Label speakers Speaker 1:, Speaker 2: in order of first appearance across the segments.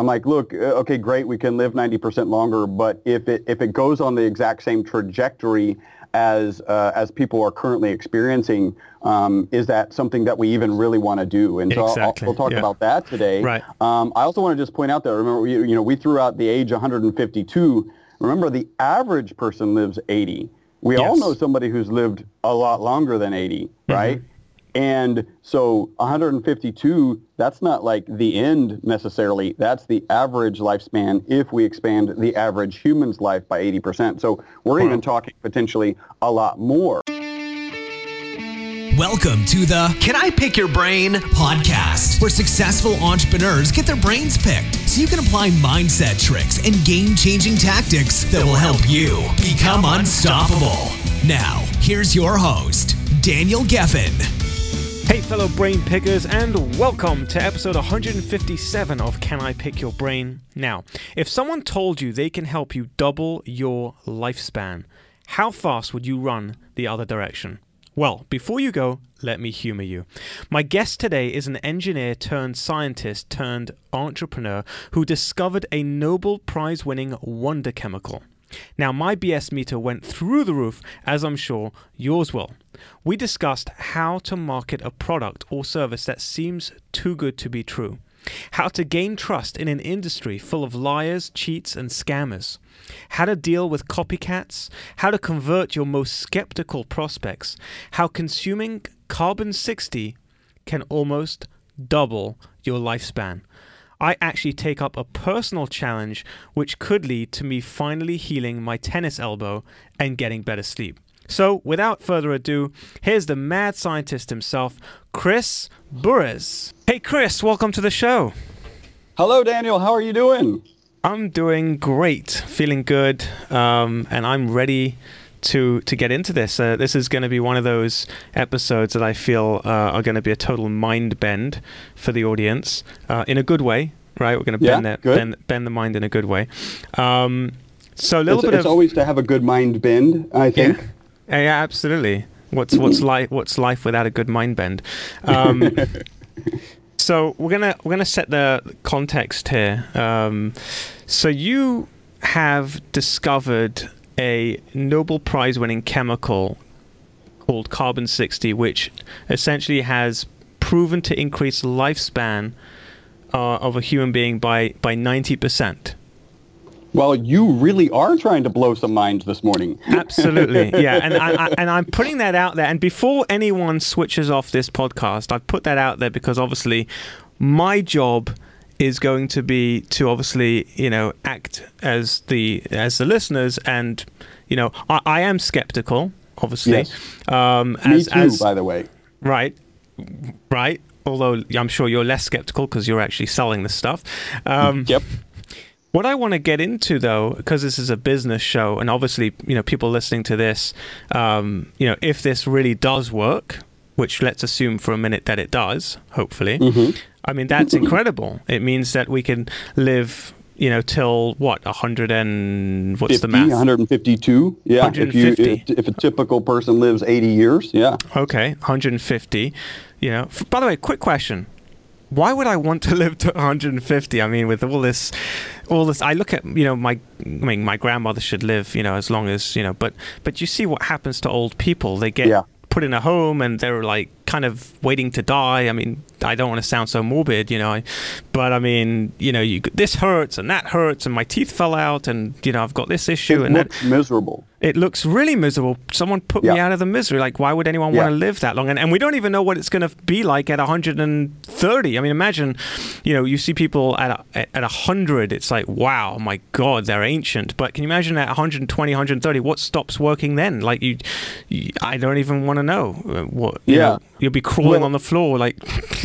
Speaker 1: I'm like, look, uh, okay, great, we can live 90% longer, but if it if it goes on the exact same trajectory as uh, as people are currently experiencing, um, is that something that we even really want to do? And so
Speaker 2: exactly.
Speaker 1: I'll, we'll talk
Speaker 2: yeah.
Speaker 1: about that today.
Speaker 2: Right.
Speaker 1: Um, I also want to just point out that remember, we, you know, we threw out the age 152. Remember, the average person lives 80. We all know somebody who's lived a lot longer than 80, right? And so 152, that's not like the end necessarily. That's the average lifespan if we expand the average human's life by 80%. So we're even talking potentially a lot more.
Speaker 3: Welcome to the Can I Pick Your Brain podcast, where successful entrepreneurs get their brains picked so you can apply mindset tricks and game changing tactics that will help you become unstoppable. Now, here's your host, Daniel Geffen.
Speaker 2: Hey, fellow brain pickers, and welcome to episode 157 of Can I Pick Your Brain? Now, if someone told you they can help you double your lifespan, how fast would you run the other direction? Well, before you go, let me humor you. My guest today is an engineer turned scientist turned entrepreneur who discovered a Nobel Prize winning wonder chemical. Now, my BS meter went through the roof, as I'm sure yours will. We discussed how to market a product or service that seems too good to be true, how to gain trust in an industry full of liars, cheats, and scammers, how to deal with copycats, how to convert your most skeptical prospects, how consuming carbon 60 can almost double your lifespan. I actually take up a personal challenge which could lead to me finally healing my tennis elbow and getting better sleep. So, without further ado, here's the mad scientist himself, Chris Burres. Hey, Chris, welcome to the show.
Speaker 1: Hello, Daniel. How are you doing?
Speaker 2: I'm doing great, feeling good, um, and I'm ready to to get into this. Uh, this is going to be one of those episodes that I feel uh, are going to be a total mind bend for the audience uh, in a good way. Right, we're going to
Speaker 1: Yeah,
Speaker 2: bend, that, bend bend the mind in a good way. Um, so a little
Speaker 1: It's,
Speaker 2: bit
Speaker 1: it's
Speaker 2: of
Speaker 1: always to have a good mind bend, I think.
Speaker 2: yeah, yeah, absolutely. What's what's life? What's life without a good mind bend? Um, so we're gonna we're gonna set the context here. Um, so you have discovered a Nobel Prize winning chemical called carbon sixty, which essentially has proven to increase lifespan uh, of a human being by by ninety percent.
Speaker 1: Well, you really are trying to blow some minds this morning.
Speaker 2: Absolutely, yeah, and I, I, and I'm putting that out there. And before anyone switches off this podcast, I put that out there because obviously, my job is going to be to obviously you know act as the as the listeners, and you know I, I am skeptical, obviously.
Speaker 1: Yes.
Speaker 2: Um,
Speaker 1: Me
Speaker 2: as,
Speaker 1: too,
Speaker 2: as
Speaker 1: by the way.
Speaker 2: right, right. Although I'm sure you're less skeptical because you're actually selling the stuff. Um,
Speaker 1: Yep.
Speaker 2: What I want to get into, though, because this is a business show, and obviously, you know, people listening to this, um, you know, if this really does work, which let's assume for a minute that it does, hopefully,
Speaker 1: Mm-hmm.
Speaker 2: I mean, that's incredible. It means that we can live, you know, till what, 100 and what's
Speaker 1: 50,
Speaker 2: the math?
Speaker 1: 152. Yeah. If, you, if, if a typical person lives 80 years, yeah.
Speaker 2: Okay, 150. You know, F- by the way, quick question. Why would I want to live to 150? I mean, with all this, all this, I look at you know my, I mean, my grandmother should live you know as long as you know, but but you see what happens to old people. They get
Speaker 1: Yeah.
Speaker 2: put in a home and they're like kind of waiting to die. I mean, I don't want to sound so morbid, you know, I, but I mean, you know, you this hurts and that hurts and my teeth fell out and you know I've got this issue
Speaker 1: It
Speaker 2: and that
Speaker 1: miserable.
Speaker 2: it looks really miserable. Someone put me out of the misery. Like, why would anyone
Speaker 1: Yeah.
Speaker 2: want to live that long? And, and we don't even know what it's going to be like at 130. I mean, imagine, you know, you see people at a, at 100. It's like, wow, my God, they're ancient. But can you imagine at 120, 130, what stops working then? Like, you, you I don't even want to know uh, what. You
Speaker 1: Yeah.
Speaker 2: know, you'll be crawling
Speaker 1: Well-
Speaker 2: on the floor, like,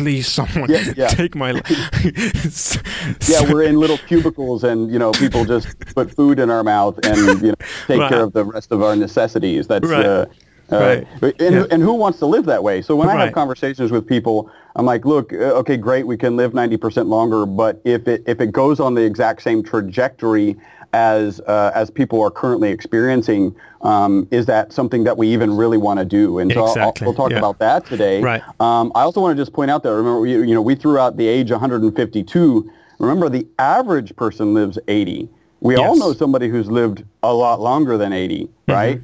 Speaker 2: please, someone
Speaker 1: Yeah, yeah.
Speaker 2: take my. life.
Speaker 1: Yeah, we're in little cubicles and, you know, people just put food in our mouth and, you know, take
Speaker 2: Right.
Speaker 1: care of the rest of our necessities. That's,
Speaker 2: Right.
Speaker 1: uh, uh,
Speaker 2: Right.
Speaker 1: And,
Speaker 2: Yeah.
Speaker 1: and who wants to live that way? So when I
Speaker 2: Right.
Speaker 1: have conversations with people, I'm like, look, uh, okay, great, we can live 90% longer, but if it if it goes on the exact same trajectory as uh, as people are currently experiencing, um, is that something that we even really want to do? And so I'll- I'll, we'll talk
Speaker 2: yeah.
Speaker 1: about that today.
Speaker 2: Right.
Speaker 1: Um, I also want to just point out that remember, you, you know, we threw out the age 152. remember the average person lives 80. We all know somebody who's lived a lot longer than 80, right?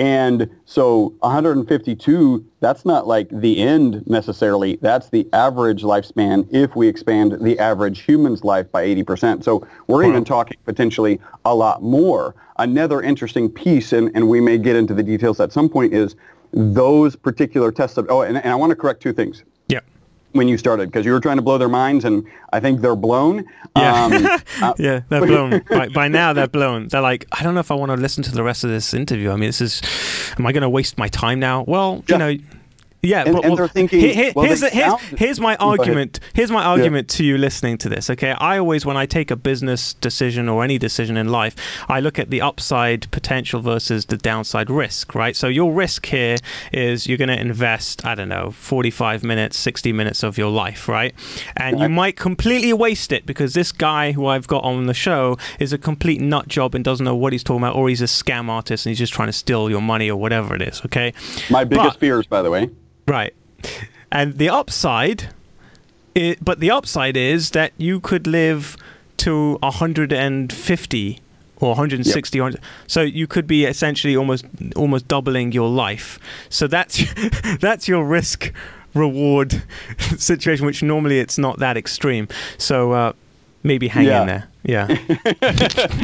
Speaker 1: And so 152, that's not like the end necessarily. That's the average lifespan if we expand the average human's life by 80%. So we're even talking potentially a lot more. Another interesting piece, and, and we may get into the details at some point, is those particular tests. Of, oh, and, and I want to correct two things. When you started because you were trying to blow their minds, and I think they're blown.
Speaker 2: Yeah.
Speaker 1: Um, uh,
Speaker 2: Yeah, they're blown. by, by now, they're blown. They're like, I don't know if I want to listen to the rest of this interview. I mean, this is, am I going to waste my time now? Well,
Speaker 1: Yeah.
Speaker 2: you know, yeah.
Speaker 1: And-
Speaker 2: but,
Speaker 1: and
Speaker 2: well,
Speaker 1: they're thinking,
Speaker 2: here-
Speaker 1: well,
Speaker 2: here's,
Speaker 1: they
Speaker 2: the- here's, here's my argument. Here's my argument to you listening to this. Okay, I always, when I take a business decision or any decision in life, I look at the upside potential versus the downside risk. Right. So your risk here is you're going to invest, I don't know, 45 minutes, 60 minutes of your life, right? And you might completely waste it because this guy who I've got on the show is a complete nut job and doesn't know what he's talking about, or he's a scam artist and he's just trying to steal your money or whatever it is. Okay.
Speaker 1: my biggest
Speaker 2: But-
Speaker 1: fears, by the way.
Speaker 2: Right. And the upside, i but the upside is that you could live to 150 or 160 100 so you could be essentially almost almost doubling your life so that's that's your risk reward situation which normally it's not that extreme so uh, maybe hang
Speaker 1: Yeah.
Speaker 2: in there yeah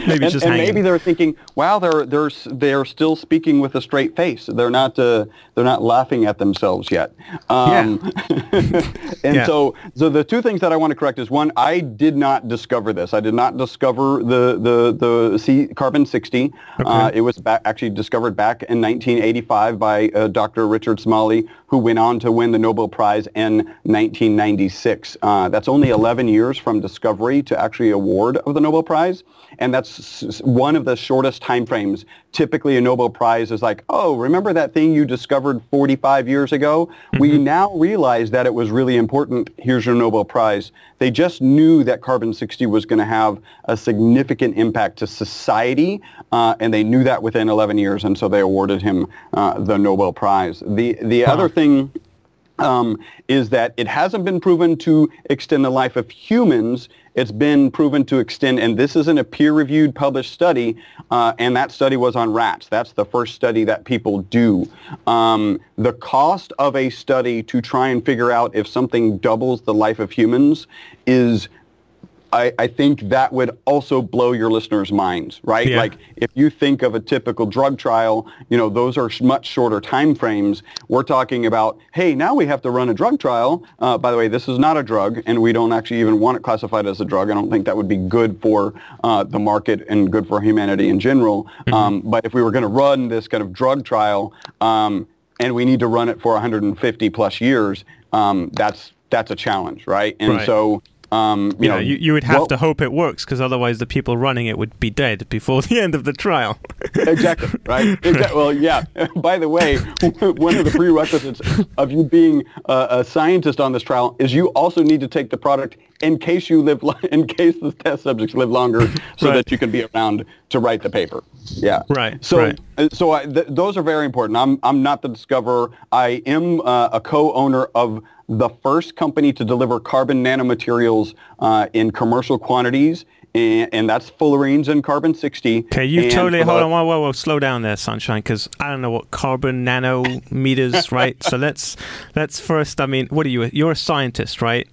Speaker 2: maybe
Speaker 1: and,
Speaker 2: just
Speaker 1: and maybe they're thinking, "Wow, they're they're they're still speaking with a straight face. They're not uh, they're not laughing at themselves yet." Um, and
Speaker 2: Yeah.
Speaker 1: so, so the two things that I want to correct is one, I did not discover this. I did not discover the the the C, carbon 60. Uh, it was ba- actually discovered back in 1985 by uh, Dr. Richard Smalley, who went on to win the Nobel Prize in 1996. Uh, that's only 11 years from discovery to actually award of the Nobel Prize, and that's one of the shortest time frames. Typically, a Nobel Prize is like, oh, remember that thing you discovered 45 years ago? We now realize that it was really important. Here's your Nobel Prize. They just knew that carbon 60 was going to have a significant impact to society, uh, and they knew that within 11 years, and so they awarded him uh, the Nobel Prize. The the other thing um, is that it hasn't been proven to extend the life of humans. It's been proven to extend, and this isn't a peer-reviewed published study, uh, and that study was on rats. That's the first study that people do. Um, the cost of a study to try and figure out if something doubles the life of humans is I, I think that would also blow your listeners' minds, right?
Speaker 2: Yeah.
Speaker 1: Like if you think of a typical drug trial, you know, those are much shorter time frames. We're talking about, hey, now we have to run a drug trial. Uh, by the way, this is not a drug, and we don't actually even want it classified as a drug. I don't think that would be good for uh, the market and good for humanity in general. Um, but if we were going to run this kind of drug trial, um, and we need to run it for 150 plus years, um, that's that's a challenge, right? And
Speaker 2: Right.
Speaker 1: so. Um, you
Speaker 2: you
Speaker 1: know,
Speaker 2: you, you would have
Speaker 1: well-
Speaker 2: to hope it works because otherwise the people running it would be dead before the end of the trial.
Speaker 1: exactly right exactly. well yeah by the way one of the prerequisites of you being a, a scientist on this trial is you also need to take the product in case you live in case the test subjects live longer so
Speaker 2: Right.
Speaker 1: that you can be around to write the paper yeah
Speaker 2: Right,
Speaker 1: so
Speaker 2: right.
Speaker 1: so I, th- those are very important i'm i'm not the discoverer i am uh, a co-owner of the first company to deliver carbon nanomaterials uh, in commercial quantities and, and that's fullerenes and carbon 60
Speaker 2: Okay, you
Speaker 1: And
Speaker 2: totally hold on. Whoa, whoa, whoa, slow down there, sunshine, because I don't know what carbon nanometers, right? So let's let's first. I mean, what are you? You're a scientist, right?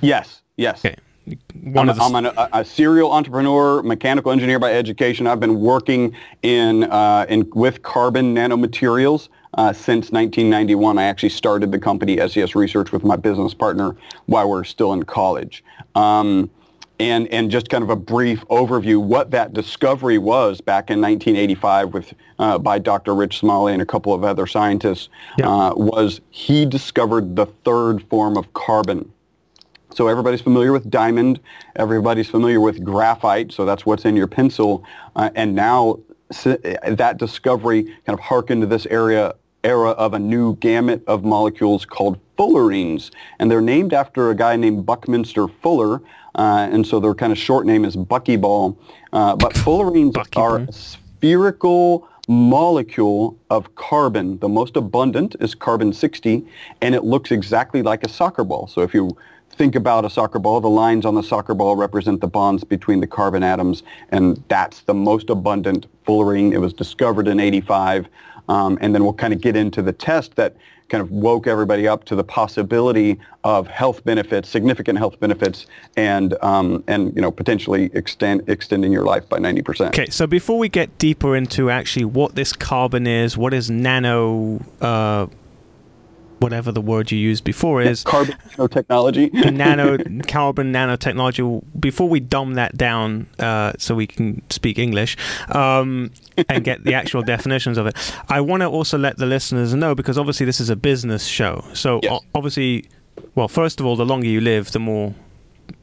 Speaker 1: Yes, yes.
Speaker 2: Okay, one
Speaker 1: I'm. I'm an, a, a serial entrepreneur, mechanical engineer by education. I've been working in, uh, in with carbon nanomaterials uh, since 1991. I actually started the company SES Research with my business partner while we're still in college. Um, and, and just kind of a brief overview, what that discovery was back in 1985 with, uh, by Dr. Rich Smalley and a couple of other scientists
Speaker 2: Yeah.
Speaker 1: uh, was he discovered the third form of carbon. So everybody's familiar with diamond. Everybody's familiar with graphite. So that's what's in your pencil. Uh, and now s- that discovery kind of harkened to this area era of a new gamut of molecules called fullerenes. And they're named after a guy named Buckminster Fuller. Uh, and so their kind of short name is buckyball. Uh, but fullerenes are a spherical molecule of carbon. The most abundant is carbon 60, and it looks exactly like a soccer ball. So if you think about a soccer ball. The lines on the soccer ball represent the bonds between the carbon atoms, and that's the most abundant fullerene. It was discovered in 85. Um, and then we'll kind of get into the test that kind of woke everybody up to the possibility of health benefits, significant health benefits, and um, and you know potentially extend extending your life by ninety percent.
Speaker 2: Okay, so before we get deeper into actually what this carbon is, what is nano uh, whatever the word you used before is
Speaker 1: carbon nanotechnology.
Speaker 2: nano carbon nanotechnology before we dumb that down uh, so we can speak english um, and get the actual definitions of it i want to also let the listeners know because obviously this is a business show. So
Speaker 1: yes.
Speaker 2: obviously well first of all the longer you live the more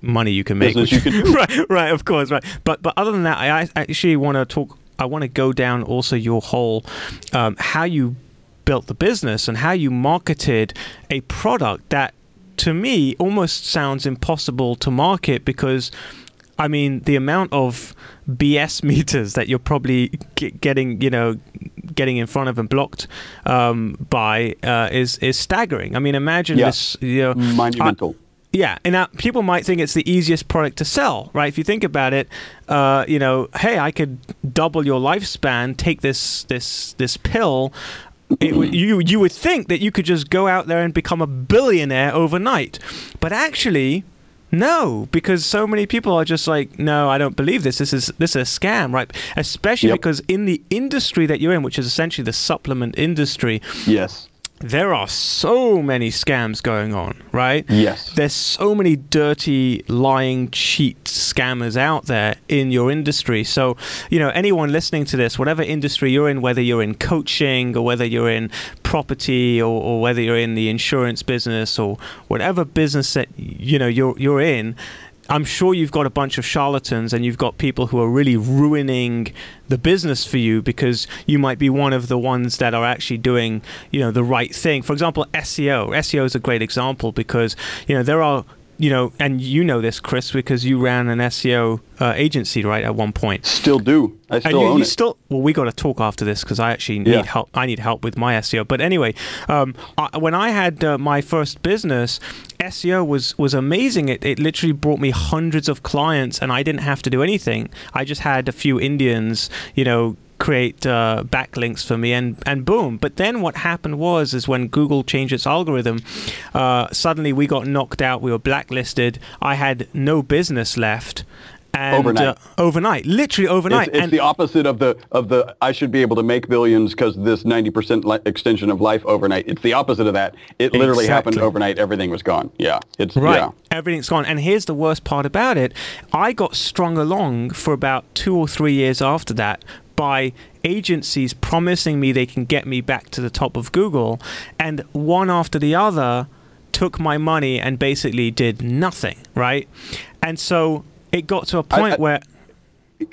Speaker 2: money you can make.
Speaker 1: Business you can
Speaker 2: right right of course right. But but other than that i actually want to talk I want to go down also your whole um, how you built the business and how you marketed a product that to me almost sounds impossible to market because I mean the amount of BS meters that you're probably getting you know getting in front of and blocked um, by uh, is is staggering. I mean imagine
Speaker 1: yeah.
Speaker 2: this you know
Speaker 1: monumental.
Speaker 2: I, yeah, and now people might think it's the easiest product to sell, right? If you think about it, uh, you know, hey, I could double your lifespan, take this this this pill, it, you you would think that you could just go out there and become a billionaire overnight, but actually, no, because so many people are just like, no, I don't believe this. This is this is a scam, right? Especially yep. because in the industry that you're in, which is essentially the supplement industry,
Speaker 1: yes,
Speaker 2: there are so many scams going on, right?
Speaker 1: Yes.
Speaker 2: There's so many dirty, lying, cheat scammers out there in your industry. So, you know, anyone listening to this, whatever industry you're in, whether you're in coaching or whether you're in property or, or whether you're in the insurance business or whatever business that, you know, you're, you're in, I'm sure you've got a bunch of charlatans and you've got people who are really ruining the business for you because you might be one of the ones that are actually doing, you know, the right thing. For example, SEO. SEO is a great example because, you know, there are you know, and you know this, Chris, because you ran an SEO uh, agency, right, at one point.
Speaker 1: Still do. I still
Speaker 2: and you,
Speaker 1: own
Speaker 2: you
Speaker 1: it.
Speaker 2: Still, well, we got to talk after this because I actually need
Speaker 1: Yeah.
Speaker 2: help. I need help with my SEO. But anyway, um, I, when I had uh, my first business, SEO was was amazing. It it literally brought me hundreds of clients, and I didn't have to do anything. I just had a few Indians, you know, create uh, backlinks for me and and boom but then what happened was is when google changed its algorithm uh, suddenly we got knocked out we were blacklisted i had no business left and
Speaker 1: Overnight.
Speaker 2: Uh, overnight literally overnight
Speaker 1: It's, it's the opposite of the of the I should be able to make billions because this 90% li- extension of life overnight. It's the opposite of that. It literally happened overnight. Everything was gone. Yeah. It's
Speaker 2: Right.
Speaker 1: yeah.
Speaker 2: Everything's gone. And here's the worst part about it. I got strung along for about two or three years after that by agencies promising me they can get me back to the top of Google. And one after the other took my money and basically did nothing. Right. And so it got to a point
Speaker 1: I-
Speaker 2: where.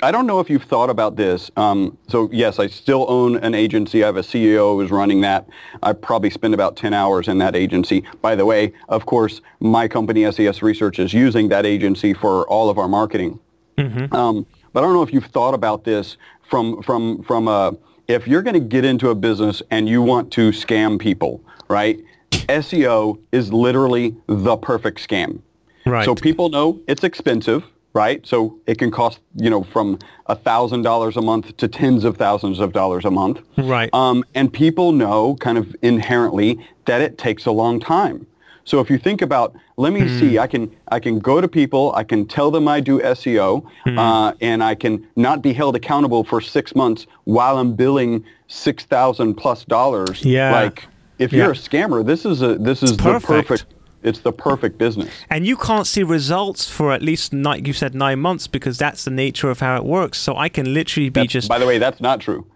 Speaker 1: I don't know if you've thought about this. Um, so yes, I still own an agency. I have a CEO who's running that. I probably spend about 10 hours in that agency. By the way, of course, my company, SES Research, is using that agency for all of our marketing. Um, but I don't know if you've thought about this from from from a if you're going to get into a business and you want to scam people, right? SEO is literally the perfect scam.
Speaker 2: Right.
Speaker 1: So people know it's expensive, right? So it can cost, you know, from $1,000 a month to tens of thousands of dollars a month.
Speaker 2: Right.
Speaker 1: Um, and people know kind of inherently that it takes a long time. So if you think about, let me see, I can I can go to people, I can tell them I do SEO, uh, and I can not be held accountable for six months while I'm billing six thousand plus dollars.
Speaker 2: Yeah.
Speaker 1: Like if
Speaker 2: Yeah.
Speaker 1: you're a scammer, this is a this is the
Speaker 2: perfect.
Speaker 1: perfect. It's the perfect business.
Speaker 2: and you can't see results for at least like you said nine months because that's the nature of how it works. So I can literally be
Speaker 1: That's-
Speaker 2: just
Speaker 1: By the way, that's not true.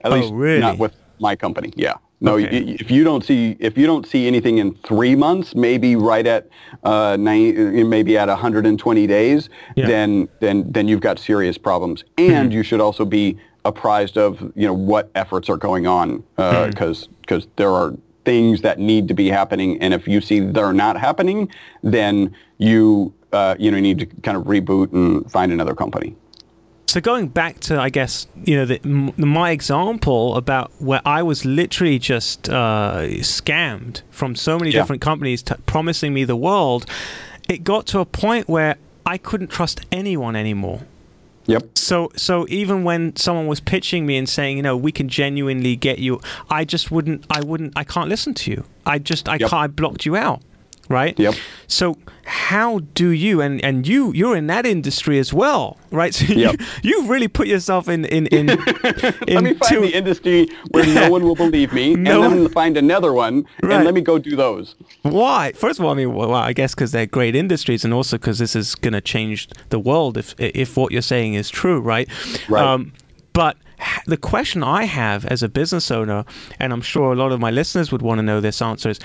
Speaker 1: At
Speaker 2: Oh,
Speaker 1: least
Speaker 2: really?
Speaker 1: not with my company. Yeah. No,
Speaker 2: Okay.
Speaker 1: if you don't see if you don't see anything in three months, maybe right at uh, nine, maybe at 120 days,
Speaker 2: Yeah.
Speaker 1: then then then you've got serious problems.
Speaker 2: Mm-hmm.
Speaker 1: And you should also be apprised of you know what efforts are going on
Speaker 2: Mm-hmm.
Speaker 1: because because there are things that need to be happening, and if you see they're not happening, then you uh, you know need to kind of reboot and find another company.
Speaker 2: So going back to, I guess, you know, the, m- my example about where I was literally just uh, scammed from so many
Speaker 1: Yeah.
Speaker 2: different companies t- promising me the world. it got to a point where I couldn't trust anyone anymore.
Speaker 1: Yep.
Speaker 2: So so even when someone was pitching me and saying, you know, we can genuinely get you, I just wouldn't I wouldn't I can't listen to you. I just I
Speaker 1: Yep.
Speaker 2: can't I blocked you out. Right?
Speaker 1: Yep.
Speaker 2: So how do you and and you you're in that industry as well, right? So
Speaker 1: Yep.
Speaker 2: you you've really put yourself in in in,
Speaker 1: Let me find
Speaker 2: into-
Speaker 1: the industry where no one will believe me,
Speaker 2: No
Speaker 1: and then find another one,
Speaker 2: Right.
Speaker 1: and let me go do those.
Speaker 2: Why? First of all, I mean, well, I guess because they're great industries, and also because this is going to change the world if if what you're saying is true, right?
Speaker 1: Right.
Speaker 2: Um, but the question I have as a business owner, and I'm sure a lot of my listeners would want to know this answer, is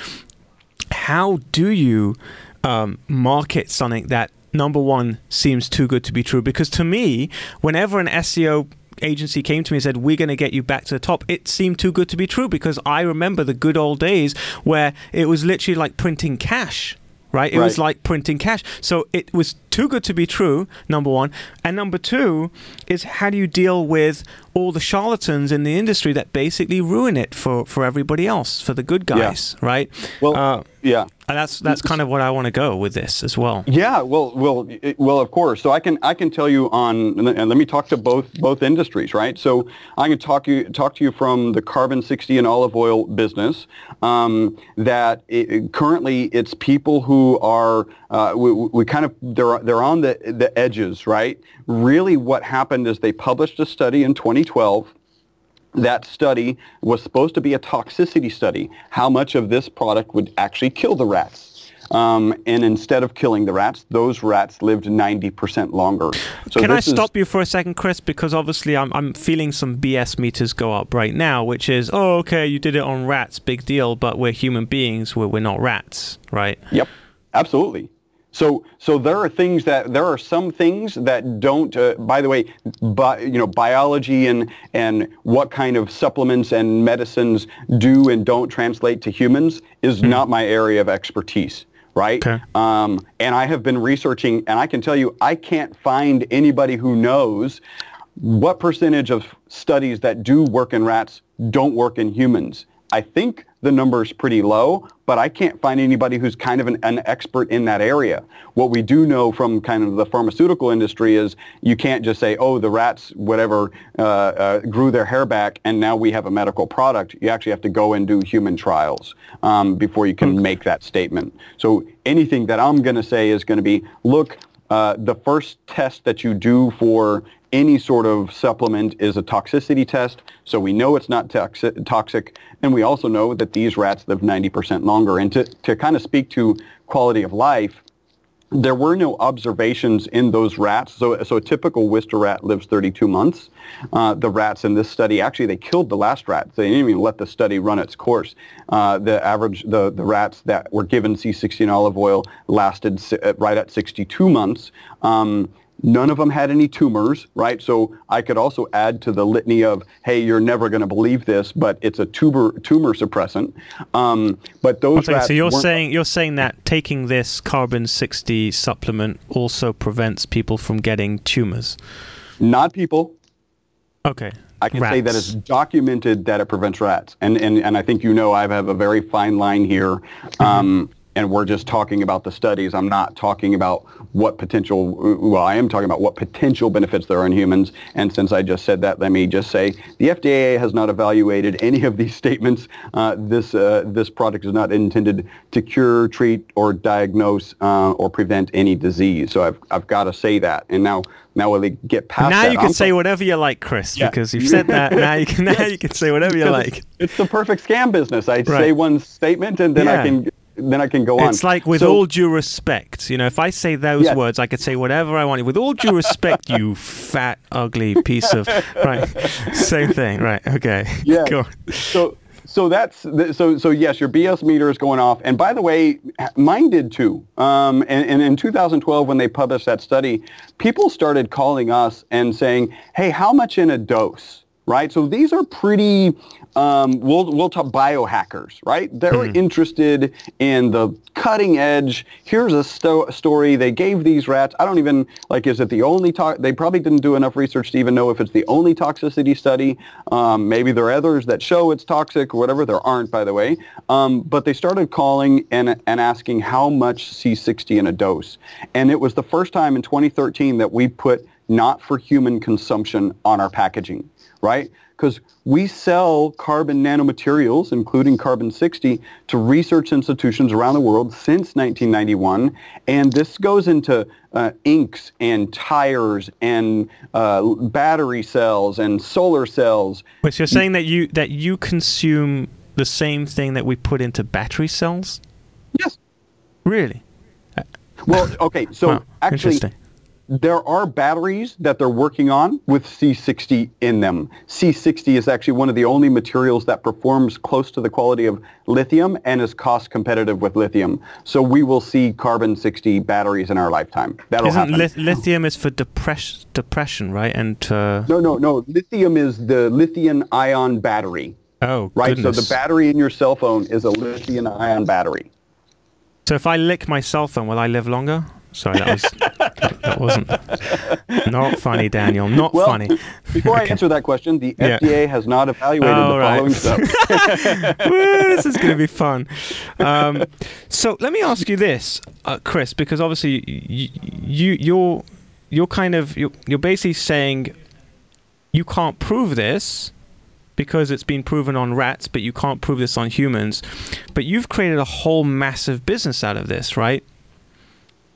Speaker 2: how do you um, market something that number one seems too good to be true? Because to me, whenever an SEO agency came to me and said we're going to get you back to the top it seemed too good to be true because i remember the good old days where it was literally like printing cash right? It was like printing cash. So it was too good to be true number one and number two is how do you deal with all the charlatans in the industry that basically ruin it for for everybody else for the good guys right
Speaker 1: Well,
Speaker 2: uh,
Speaker 1: yeah.
Speaker 2: and that's that's kind of what I want to go with this as well.
Speaker 1: Yeah, well, well, it- well, of course. So I can I can tell you on, and let me talk to both both industries, right? So I can talk you talk to you from the carbon sixty and olive oil business. Um, that it, currently it's people who are uh, we, we kind of they're they're on the the edges, right? Really, what happened is they published a study in 2012 that study was supposed to be a toxicity study, how much of this product would actually kill the rats. Um, and instead of killing the rats, those rats lived 90% longer. So
Speaker 2: Can I stop you for a second, Chris? Because obviously I'm, I'm feeling some BS meters go up right now, which is, oh, okay, you did it on rats, big deal, but we're human beings, we're, we're not rats, right?
Speaker 1: Yep, absolutely. So, so there are things that there are some things that don't. Uh, by the way, bi- you know, biology and and what kind of supplements and medicines do and don't translate to humans is not my area of expertise. Right.
Speaker 2: Okay.
Speaker 1: Um, and I have been researching, and I can tell you, I can't find anybody who knows what percentage of studies that do work in rats don't work in humans. I think the number is pretty low, but I can't find anybody who's kind of an, an expert in that area. What we do know from kind of the pharmaceutical industry is you can't just say, oh, the rats, whatever, uh, uh, grew their hair back and now we have a medical product. You actually have to go and do human trials um, before you can make that statement. So anything that I'm going to say is going to be, look, uh, the first test that you do for any sort of supplement is a toxicity test, so we know it's not toxi- toxic, and we also know that these rats live 90% longer. And to, to kind of speak to quality of life, there were no observations in those rats. So, so a typical Wistar rat lives 32 months. Uh, the rats in this study, actually, they killed the last rat. They didn't even let the study run its course. Uh, the average, the, the rats that were given C60 olive oil lasted uh, right at 62 months. Um, None of them had any tumors, right? So I could also add to the litany of, hey, you're never going to believe this, but it's a tumor tumor suppressant. Um, but those
Speaker 2: Okay,
Speaker 1: rats
Speaker 2: so you're saying you're saying that taking this carbon 60 supplement also prevents people from getting tumors.
Speaker 1: not people,
Speaker 2: Okay.
Speaker 1: I can say that it's documented that it prevents rats. And, and, and I think you know I have a very fine line here. Um, and we're just talking about the studies. I'm not talking about what potential, well, I am talking about what potential benefits there are in humans. And since I just said that, let me just say the FDA has not evaluated any of these statements. Uh, this, uh, this product is not intended to cure, treat, or diagnose uh, or prevent any disease. So I've, I've got to say that. And now, now when we get past
Speaker 2: Now
Speaker 1: that,
Speaker 2: you can
Speaker 1: I'm
Speaker 2: say
Speaker 1: talking-
Speaker 2: whatever you like, Chris,
Speaker 1: Yeah.
Speaker 2: because you've said that. Now you can now you can say whatever you like.
Speaker 1: It's, it's the perfect scam business. I
Speaker 2: Right.
Speaker 1: say one statement and then
Speaker 2: Yeah.
Speaker 1: I can then I can go on.
Speaker 2: It's like with
Speaker 1: So-
Speaker 2: all due respect, you know, if I say those
Speaker 1: Yes.
Speaker 2: words, I could say whatever I want. With all due respect, you fat, ugly piece of right. Same thing, right? Okay.
Speaker 1: Yeah. So so that's th- so so yes, your BS meter is going off. And by the way, mine did too. Um, and, and in 2012, when they published that study, people started calling us and saying, "Hey, how much in a dose?" right? So these are pretty, um, we'll, we'll talk biohackers, right? They're mm-hmm. interested in the cutting edge. Here's a sto- story. They gave these rats, I don't even, like, is it the only, to- they probably didn't do enough research to even know if it's the only toxicity study. Um, maybe there are others that show it's toxic or whatever. There aren't, by the way. Um, but they started calling and, and asking how much C60 in a dose. And it was the first time in 2013 that we put not for human consumption on our packaging right? Because we sell carbon nanomaterials, including carbon 60, to research institutions around the world since 1991. And this goes into uh, inks and tires and uh, battery cells and solar cells.
Speaker 2: But so you're saying that you that you consume the same thing that we put into battery cells?
Speaker 1: Yes.
Speaker 2: Really?
Speaker 1: Well, okay. So wow, actually, there are batteries that they're working on with C60 in them. C60 is actually one of the only materials that performs close to the quality of lithium and is cost competitive with lithium. So we will see carbon 60 batteries in our lifetime. That'll
Speaker 2: Isn't
Speaker 1: happen. Li-
Speaker 2: lithium is for depress- depression, right? And uh...
Speaker 1: no, no, no. Lithium is the lithium ion battery.
Speaker 2: Oh,
Speaker 1: right.
Speaker 2: Goodness.
Speaker 1: So the battery in your cell phone is a lithium ion battery.
Speaker 2: So if I lick my cell phone, will I live longer? Sorry, that was that wasn't not funny, Daniel. Not
Speaker 1: well,
Speaker 2: funny.
Speaker 1: Before okay. I answer that question, the yeah. FDA has not evaluated the right. following stuff.
Speaker 2: this is going to be fun. Um, so let me ask you this, uh, Chris, because obviously you, you you're you're kind of you're, you're basically saying you can't prove this because it's been proven on rats, but you can't prove this on humans. But you've created a whole massive business out of this, right?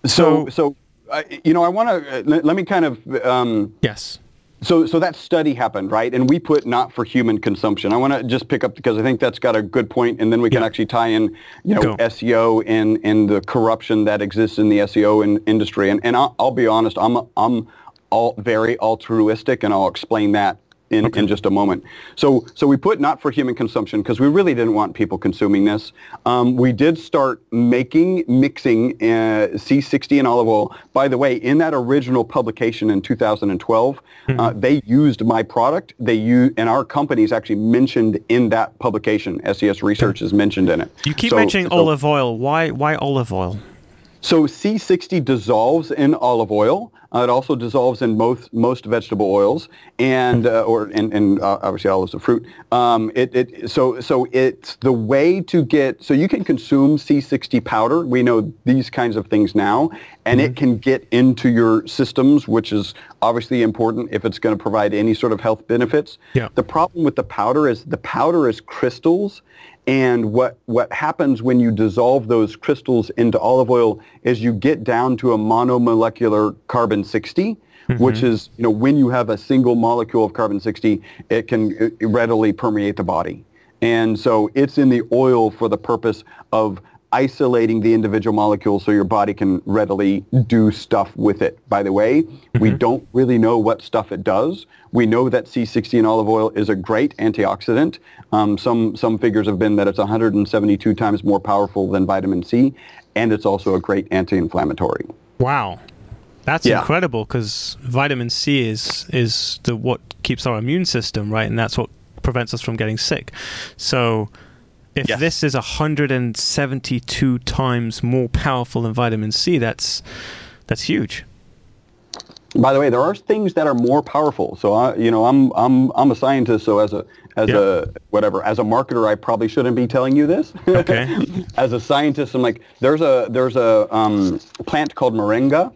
Speaker 1: So, so, uh, you know, I want to uh, let, let, me kind of um,
Speaker 2: yes.
Speaker 1: So, so that study happened, right? And we put not for human consumption. I want to just pick up because I think that's got a good point, and then we can yeah. actually tie in, you know, SEO and and the corruption that exists in the SEO in, industry. And and I'll, I'll be honest, I'm I'm all very altruistic, and I'll explain that in, okay. in just a moment. So, so we put not for human consumption because we really didn't want people consuming this. Um, we did start making, mixing uh, C60 and olive oil. By the way, in that original publication in 2012, mm-hmm. uh, they used my product. They use, and our company is actually mentioned in that publication. SES Research is mentioned in it.
Speaker 2: You keep so, mentioning so, olive oil. Why, why olive oil?
Speaker 1: So C60 dissolves in olive oil. Uh, it also dissolves in most most vegetable oils, and uh, or and, and uh, obviously olives of fruit. Um, it, it so so it's the way to get so you can consume C60 powder. We know these kinds of things now, and mm-hmm. it can get into your systems, which is obviously important if it's going to provide any sort of health benefits.
Speaker 2: Yeah.
Speaker 1: The problem with the powder is the powder is crystals and what, what happens when you dissolve those crystals into olive oil is you get down to a monomolecular carbon-60, mm-hmm. which is, you know, when you have a single molecule of carbon-60, it can readily permeate the body. And so it's in the oil for the purpose of isolating the individual molecules so your body can readily do stuff with it. By the way, mm-hmm. we don't really know what stuff it does. We know that C60 in olive oil is a great antioxidant. Um, some, some figures have been that it's 172 times more powerful than vitamin C, and it's also a great anti-inflammatory.
Speaker 2: Wow. That's yeah. incredible because vitamin C is is the what keeps our immune system right, and that's what prevents us from getting sick. So if yes. this is 172 times more powerful than vitamin C, that's that's huge.
Speaker 1: By the way, there are things that are more powerful. So I, you know, I'm I'm I'm a scientist. So as a as a whatever as a marketer, I probably shouldn't be telling you this.
Speaker 2: Okay.
Speaker 1: as a scientist, I'm like, there's a there's a um, plant called moringa,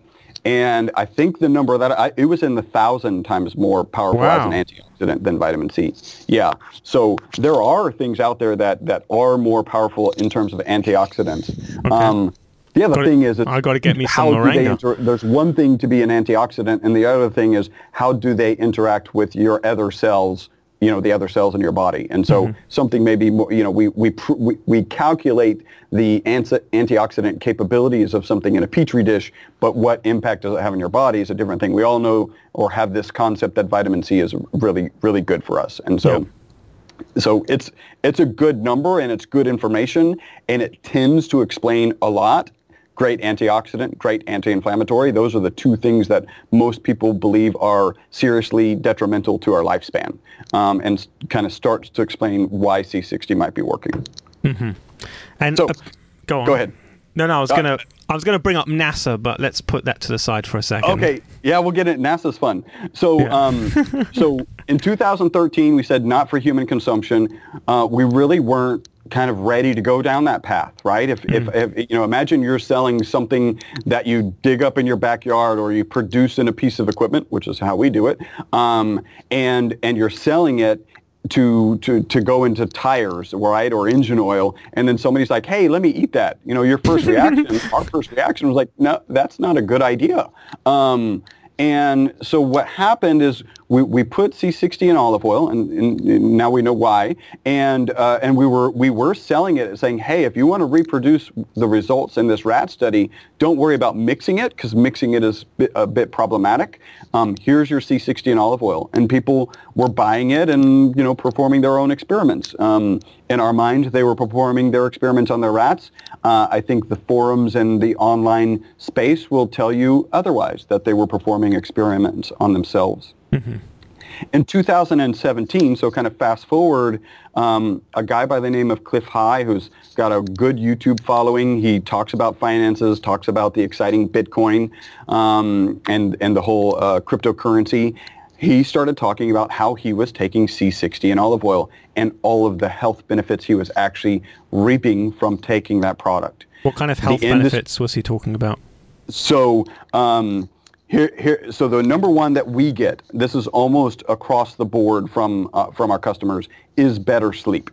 Speaker 1: and I think the number that I, it was in the thousand times more powerful wow. as an antioxidant than vitamin C. Yeah. So there are things out there that that are more powerful in terms of antioxidants. Okay. Um, the other thing is,
Speaker 2: I got to get me some moringa.
Speaker 1: Inter- there's one thing to be an antioxidant, and the other thing is how do they interact with your other cells, you know, the other cells in your body. And so mm-hmm. something may be more, you know, we we, pr- we, we calculate the anti- antioxidant capabilities of something in a petri dish, but what impact does it have on your body is a different thing. We all know or have this concept that vitamin C is really really good for us, and so. So it's it's a good number and it's good information and it tends to explain a lot great antioxidant, great anti-inflammatory. Those are the two things that most people believe are seriously detrimental to our lifespan, um, and kind of starts to explain why C60 might be working.
Speaker 2: Mm-hmm. And
Speaker 1: so,
Speaker 2: uh, go on.
Speaker 1: Go ahead.
Speaker 2: No, no, I was
Speaker 1: Uh,
Speaker 2: gonna, I was gonna bring up NASA, but let's put that to the side for a second.
Speaker 1: Okay, yeah, we'll get it. NASA's fun. So,
Speaker 2: Yeah.
Speaker 1: um, so in 2013, we said not for human consumption. Uh, we really weren't kind of ready to go down that path, right? If, if, if you know, imagine you're selling something that you dig up in your backyard or you produce in a piece of equipment, which is how we do it, um, and and you're selling it to, to, to go into tires, right, or engine oil, and then somebody's like, hey, let me eat that. You know, your first reaction, our first reaction was like, no, that's not a good idea. Um, and so what happened is we, we put C60 in olive oil, and, and, and now we know why. And uh, and we were we were selling it, saying, hey, if you want to reproduce the results in this rat study, don't worry about mixing it because mixing it is bit, a bit problematic. Um, here's your C60 in olive oil, and people were buying it and you know performing their own experiments. Um, in our mind, they were performing their experiments on their rats. Uh, I think the forums and the online space will tell you otherwise, that they were performing experiments on themselves. In 2017, so kind of fast forward, um, a guy by the name of Cliff High, who's got a good YouTube following, he talks about finances, talks about the exciting Bitcoin um, and, and the whole uh, cryptocurrency. He started talking about how he was taking C60 and olive oil and all of the health benefits he was actually reaping from taking that product.
Speaker 2: What kind of health
Speaker 1: The indus-
Speaker 2: benefits was he talking about?
Speaker 1: So um, here, here, so the number one that we get, this is almost across the board from uh, from our customers, is better sleep.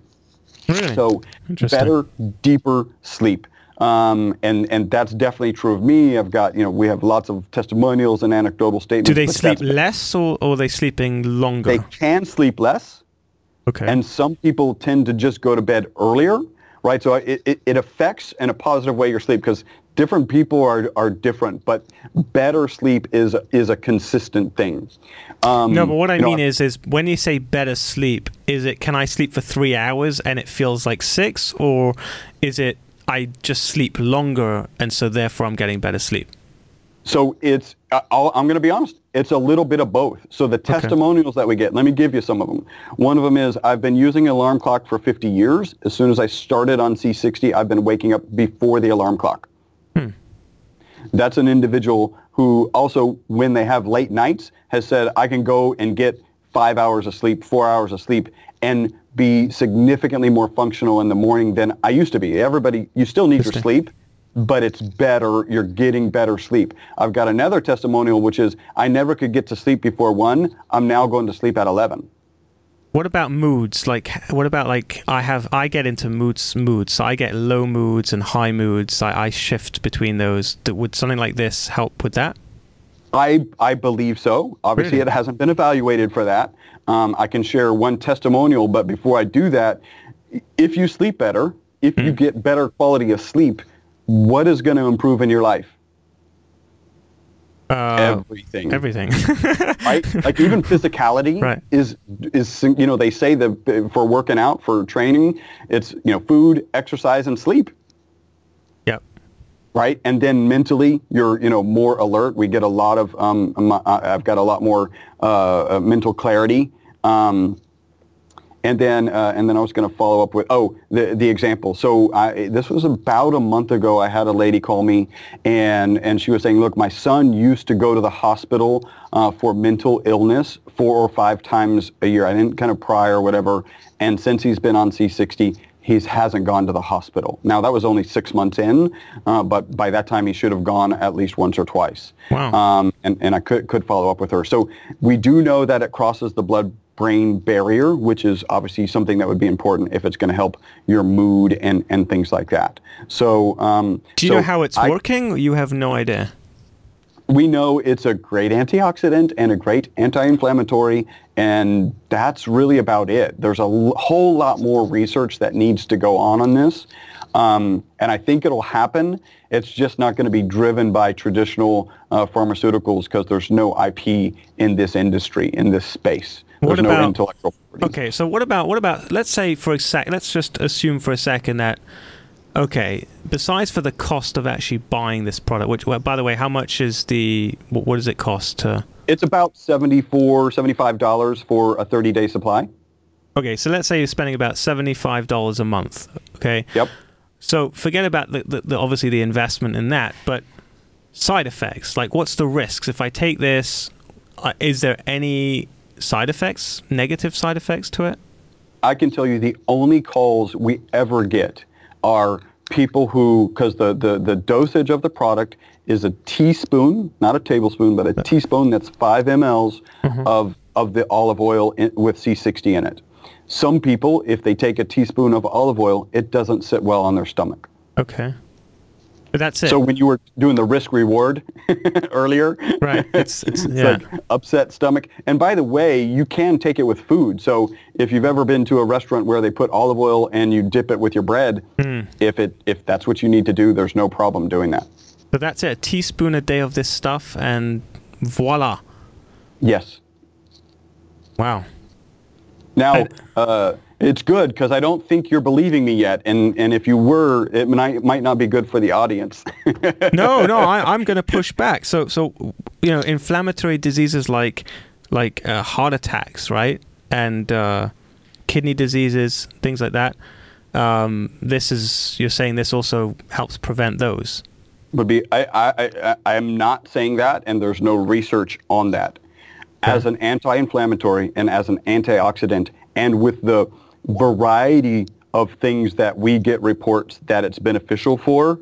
Speaker 2: Really?
Speaker 1: So better, deeper sleep. Um, and, and that's definitely true of me. I've got, you know, we have lots of testimonials and anecdotal statements.
Speaker 2: Do they sleep less or, or are they sleeping longer?
Speaker 1: They can sleep less.
Speaker 2: okay.
Speaker 1: And some people tend to just go to bed earlier, right? So it, it, it affects in a positive way your sleep because different people are, are different, but better sleep is, is a consistent thing. Um,
Speaker 2: no, but what I
Speaker 1: you know,
Speaker 2: mean is, is when you say better sleep, is it can I sleep for three hours and it feels like six, or is it I just sleep longer and so therefore I'm getting better sleep?
Speaker 1: So it's, I- I'll, I'm going to be honest, it's a little bit of both. So the testimonials that we get, let me give you some of them. One of them is, I've been using an alarm clock for 50 years. As soon as I started on C60, I've been waking up before the alarm clock. That's an individual who also, when they have late nights, has said, I can go and get five hours of sleep, four hours of sleep, and be significantly more functional in the morning than I used to be. Everybody, you still need your sleep, but it's better. You're getting better sleep. I've got another testimonial, which is, I never could get to sleep before 1. I'm now going to sleep at 11.
Speaker 2: What about moods? Like, what about like I have I get into moods moods. So I get low moods and high moods. I, I shift between those. Would something like this help with that?
Speaker 1: I, I believe so. Obviously,
Speaker 2: Really?
Speaker 1: it hasn't been evaluated for that. Um, I can share one testimonial, but before I do that, if you sleep better, if
Speaker 2: Hmm.
Speaker 1: you get better quality of sleep, what is going to improve in your life?
Speaker 2: Uh,
Speaker 1: Everything.
Speaker 2: everything.
Speaker 1: right? Like even physicality
Speaker 2: Right.
Speaker 1: is is you know they say that for working out for training, it's you know food, exercise, and sleep.
Speaker 2: yep.
Speaker 1: right? And then mentally, you're you know more alert. We get a lot of um, I've got a lot more uh, uh, mental clarity. Um, and then uh, and then I was going to follow up with oh the the example. So I, this was about a month ago. I had a lady call me and and she was saying, look, my son used to go to the hospital uh, for mental illness four or five times a year. I didn't kind of pry or whatever. And since he's been on C60, he hasn't gone to the hospital. Now that was only six months in, uh, but by that time he should have gone at least once or twice.
Speaker 2: Wow.
Speaker 1: Um, and, and I could, could follow up with her. So we do know that it crosses the blood-brain barrier, which is obviously something that would be important if it's going to help your mood and, and things like that. So um,
Speaker 2: Do you
Speaker 1: so
Speaker 2: know how it's
Speaker 1: I-
Speaker 2: working? You have no idea.
Speaker 1: we know it's a great antioxidant and a great anti-inflammatory, and that's really about it. There's a l- whole lot more research that needs to go on on this, um, and I think it'll happen. It's just not going to be driven by traditional uh, pharmaceuticals because there's no IP in this industry, in this space.
Speaker 2: What
Speaker 1: There's no
Speaker 2: about-
Speaker 1: intellectual property.
Speaker 2: Okay, so what about what about let's say for a sec let's just assume for a second that Okay. Besides for the cost of actually buying this product, which, well, by the way, how much is the what, what does it cost to?
Speaker 1: It's about 74 $75 for a 30-day supply.
Speaker 2: Okay, so let's say you're spending about seventy-five dollars a month. Okay.
Speaker 1: Yep.
Speaker 2: So forget about the, the, the obviously the investment in that, but side effects. Like, what's the risks if I take this? Uh, is there any side effects, negative side effects to it?
Speaker 1: I can tell you the only calls we ever get are people who, because the, the, the dosage of the product is a teaspoon, not a tablespoon, but a teaspoon that's 5 mLs mm-hmm. of, of the olive oil in, with C60 in it. Some people, if they take a teaspoon of olive oil, it doesn't sit well on their stomach.
Speaker 2: Okay. But that's it.
Speaker 1: So when you were doing the risk reward earlier,
Speaker 2: right. It's, it's
Speaker 1: it's
Speaker 2: yeah.
Speaker 1: like upset stomach. And by the way, you can take it with food. So if you've ever been to a restaurant where they put olive oil and you dip it with your bread,
Speaker 2: Hmm.
Speaker 1: if it if that's what you need to do, there's no problem doing that.
Speaker 2: But that's it. A teaspoon a day of this stuff, and voila.
Speaker 1: Yes.
Speaker 2: Wow.
Speaker 1: Now,
Speaker 2: And-
Speaker 1: uh, it's good because I don't think you're believing me yet. And, and if you were, it might, might not be good for the audience.
Speaker 2: no, no, I, I'm going to push back. So, so you know, inflammatory diseases like like uh, heart attacks, right, and uh, kidney diseases, things like that. Um, this is you're saying this also helps prevent those.
Speaker 1: would be I, I, I, I am not saying that and there's no research on that. As an anti-inflammatory and as an antioxidant and with the variety of things that we get reports that it's beneficial for,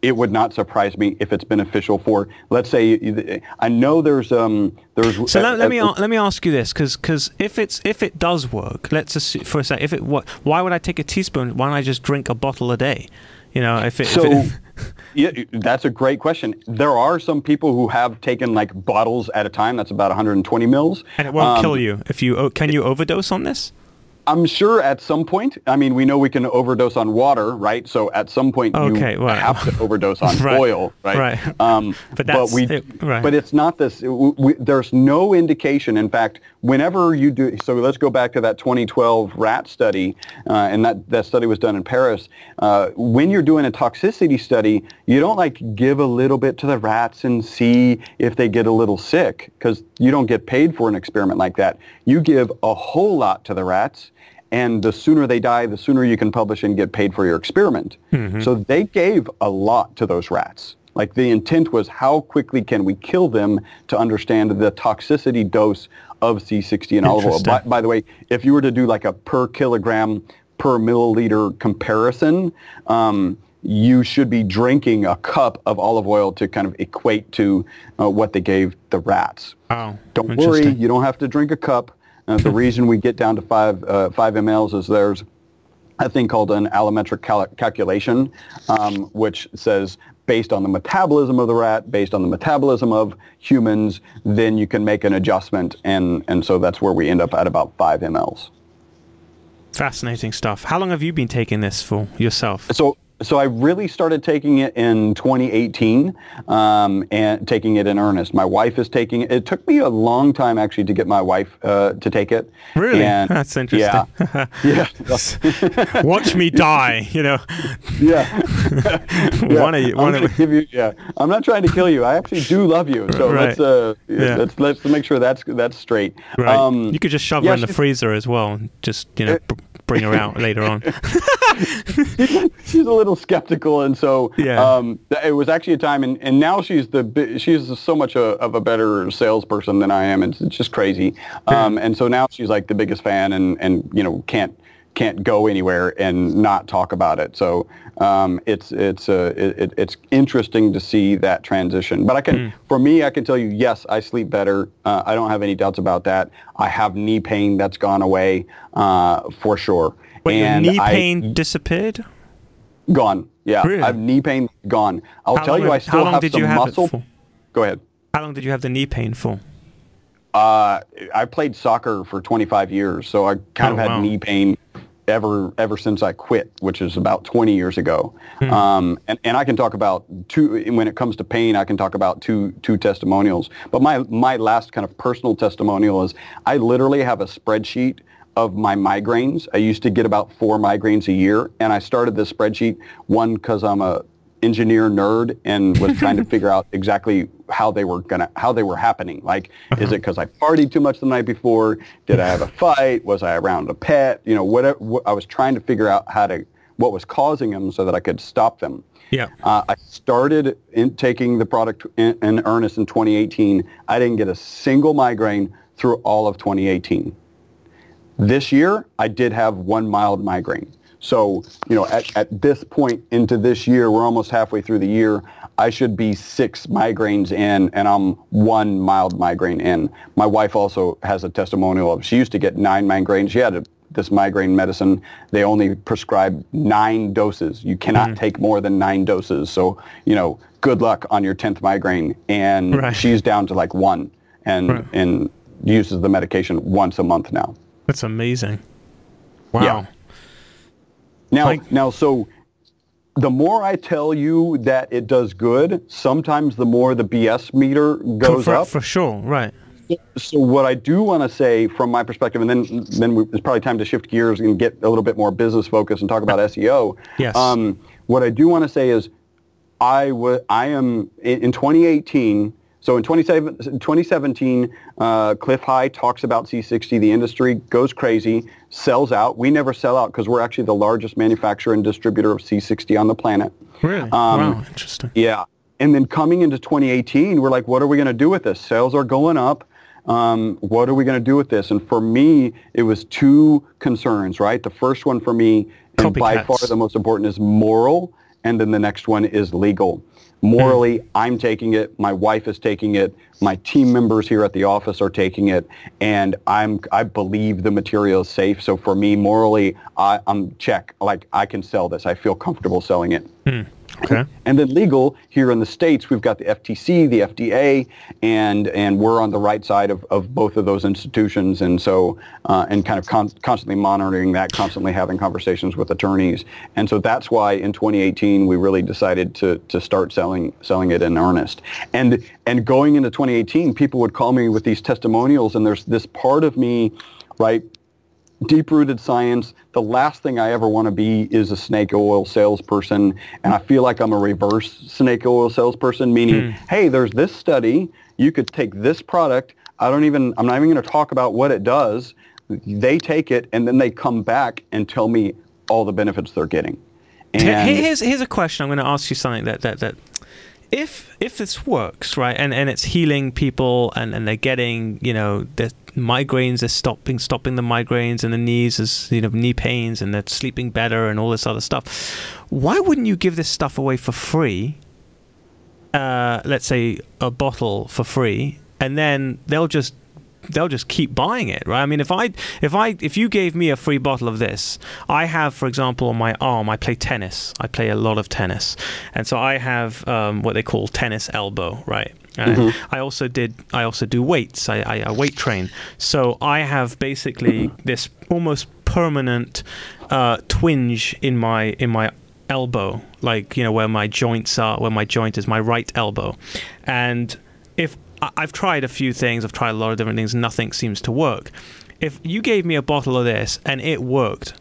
Speaker 1: it would not surprise me if it's beneficial for, let's say, I know there's, um, there's.
Speaker 2: So let, let me
Speaker 1: uh,
Speaker 2: a- let me ask you this, because because if it's if it does work, let's assume for a sec, if it what, why would I take a teaspoon? Why don't I just drink a bottle a day? You know, if it, if
Speaker 1: So,
Speaker 2: it
Speaker 1: yeah, that's a great question. There are some people who have taken like bottles at a time. That's about 120 mils.
Speaker 2: and it won't
Speaker 1: Um,
Speaker 2: kill you if you can you overdose on this?
Speaker 1: I'm sure at some point, I mean, we know we can overdose on water, right? So at some point
Speaker 2: Okay,
Speaker 1: you
Speaker 2: well-
Speaker 1: have to overdose on
Speaker 2: Right,
Speaker 1: oil, right?
Speaker 2: right.
Speaker 1: Um,
Speaker 2: But that's-
Speaker 1: we,
Speaker 2: it- right.
Speaker 1: but it's not this. w- we, there's no indication. In fact, whenever you do, so let's go back to that 2012 rat study, uh, and that, that study was done in Paris. Uh, when you're doing a toxicity study, you don't like give a little bit to the rats and see if they get a little sick, because you don't get paid for an experiment like that. You give a whole lot to the rats and the sooner they die, the sooner you can publish and get paid for your experiment. So they gave a lot to those rats. Like the intent was how quickly can we kill them to understand the toxicity dose of C60 and olive oil. By, by the way, if you were to do like a per kilogram per milliliter comparison, um, you should be drinking a cup of olive oil to kind of equate to uh, what they gave the rats.
Speaker 2: Wow.
Speaker 1: Don't worry, you don't have to drink a cup. Uh, the reason we get down to five uh, five mLs is there's a thing called an allometric cal- calculation, um, which says based on the metabolism of the rat, based on the metabolism of humans, then you can make an adjustment, and and so that's where we end up at about five mLs.
Speaker 2: Fascinating stuff. How long have you been taking this for yourself?
Speaker 1: So. So I really started taking it in 2018 um, and taking it in earnest. My wife is taking it. It took me a long time actually to get my wife uh, to take it.
Speaker 2: Really?
Speaker 1: And-
Speaker 2: That's interesting.
Speaker 1: Yeah. yeah.
Speaker 2: Watch me die. You know,
Speaker 1: Yeah. yeah.
Speaker 2: One of you-
Speaker 1: I'm
Speaker 2: of-
Speaker 1: give you. Yeah. I'm not trying to kill you. I actually do love you. So
Speaker 2: Right.
Speaker 1: let's uh,
Speaker 2: Yeah.
Speaker 1: let's let's make sure that's that's straight.
Speaker 2: right?
Speaker 1: Um,
Speaker 2: you could just shove
Speaker 1: yeah,
Speaker 2: her in the freezer as well. and Just you know, b- bring her out later on.
Speaker 1: she's a little skeptical, and so
Speaker 2: Yeah.
Speaker 1: um, it was actually a time, and, and now she's the she's so much a, of a better salesperson than I am. It's, it's just crazy, um, and so now she's like the biggest fan, and and you know can't can't go anywhere and not talk about it. So um, it's it's uh, it, it- it's interesting to see that transition. But I can, for me, I can tell you, yes, I sleep better. Uh, I don't have any doubts about that. I have knee pain that's gone away uh, for sure.
Speaker 2: Wait,
Speaker 1: and
Speaker 2: your knee
Speaker 1: I-
Speaker 2: pain disappeared?
Speaker 1: Gone. Yeah.
Speaker 2: Really?
Speaker 1: I have knee pain gone. I'll
Speaker 2: How
Speaker 1: tell you, I still have some
Speaker 2: have
Speaker 1: muscle. Go ahead.
Speaker 2: How long did you have the knee pain for?
Speaker 1: Uh, I played soccer for 25 years, so I kind
Speaker 2: Oh,
Speaker 1: of had
Speaker 2: wow.
Speaker 1: knee pain ever ever since I quit, which is about 20 years ago.
Speaker 2: Hmm.
Speaker 1: Um, and, and I can talk about two when it comes to pain. I can talk about two two testimonials. But my my last kind of personal testimonial is I literally have a spreadsheet of my migraines. I used to get about four migraines a year, and I started this spreadsheet one because I'm a engineer nerd and was trying to figure out exactly how they were gonna how they were happening. Like, uh-huh. is it because I partied too much the night before? Did I have a fight? Was I around a pet? You know, whatever. What, I was trying to figure out how to what was causing them so that I could stop them.
Speaker 2: Yeah. Uh,
Speaker 1: I started in taking the product in, in earnest in 2018. I didn't get a single migraine through all of 2018. This year, I did have one mild migraine. So, you know, at, at this point into this year, we're almost halfway through the year. I should be six migraines in, and I'm one mild migraine in. My wife also has a testimonial of she used to get nine migraines. She had a, this migraine medicine. They only prescribe nine doses. You cannot mm-hmm. take more than nine doses. So, you know, good luck on your 10th migraine. And right. she's down to like one and, right. and uses the medication once a month now.
Speaker 2: That's amazing. Wow. Yeah.
Speaker 1: Now, like, now, so the more I tell you that it does good, sometimes the more the BS meter goes
Speaker 2: for,
Speaker 1: up.
Speaker 2: For sure, right.
Speaker 1: So what I do want to say from my perspective, and then then we, it's probably time to shift gears and get a little bit more business focus and talk about SEO.
Speaker 2: Yes. Um,
Speaker 1: what I do want to say is, I, w- I am in, in 2018. So in 2017, uh, Cliff High talks about C60. The industry goes crazy, sells out. We never sell out because we're actually the largest manufacturer and distributor of C60 on the planet.
Speaker 2: Really? Um, wow, interesting.
Speaker 1: Yeah. And then coming into 2018, we're like, what are we going to do with this? Sales are going up. Um, what are we going to do with this? And for me, it was two concerns, right? The first one for me, and by far the most important, is moral, and then the next one is legal. Morally, I'm taking it. My wife is taking it. My team members here at the office are taking it, and I'm I believe the material is safe. So for me, morally, I, am check. Like I can sell this. I feel comfortable selling it.
Speaker 2: Hmm. Okay.
Speaker 1: And then legal here in the states, we've got the FTC, the FDA, and and we're on the right side of, of both of those institutions, and so uh, and kind of con- constantly monitoring that, constantly having conversations with attorneys, and so that's why in 2018 we really decided to to start selling selling it in earnest, and and going into 2018, people would call me with these testimonials, and there's this part of me, right, deep-rooted science. The last thing I ever want to be is a snake oil salesperson, and I feel like I'm a reverse snake oil salesperson, meaning, mm. hey, there's this study. You could take this product. I don't even. I'm not even going to talk about what it does. They take it, and then they come back and tell me all the benefits they're getting.
Speaker 2: And here's here's a question. I'm going to ask you something that that that if if this works right and and it's healing people and and they're getting you know the migraines are stopping stopping the migraines and the knees is you know knee pains and they're sleeping better and all this other stuff why wouldn't you give this stuff away for free? Uh, let's say a bottle for free and then they'll just they'll just keep buying it, right? I mean, if I if I if you gave me a free bottle of this, I have, for example, on my arm, I play tennis. I play a lot of tennis, and so I have um, what they call tennis elbow, right? Mm-hmm. I also did. I also do weights. I, I, I, weight train. So I have basically this almost permanent uh, twinge in my in my elbow, like you know where my joints are, where my joint is, my right elbow, and I've tried a few things, I've tried a lot of different things, nothing seems to work. If you gave me a bottle of this and it worked,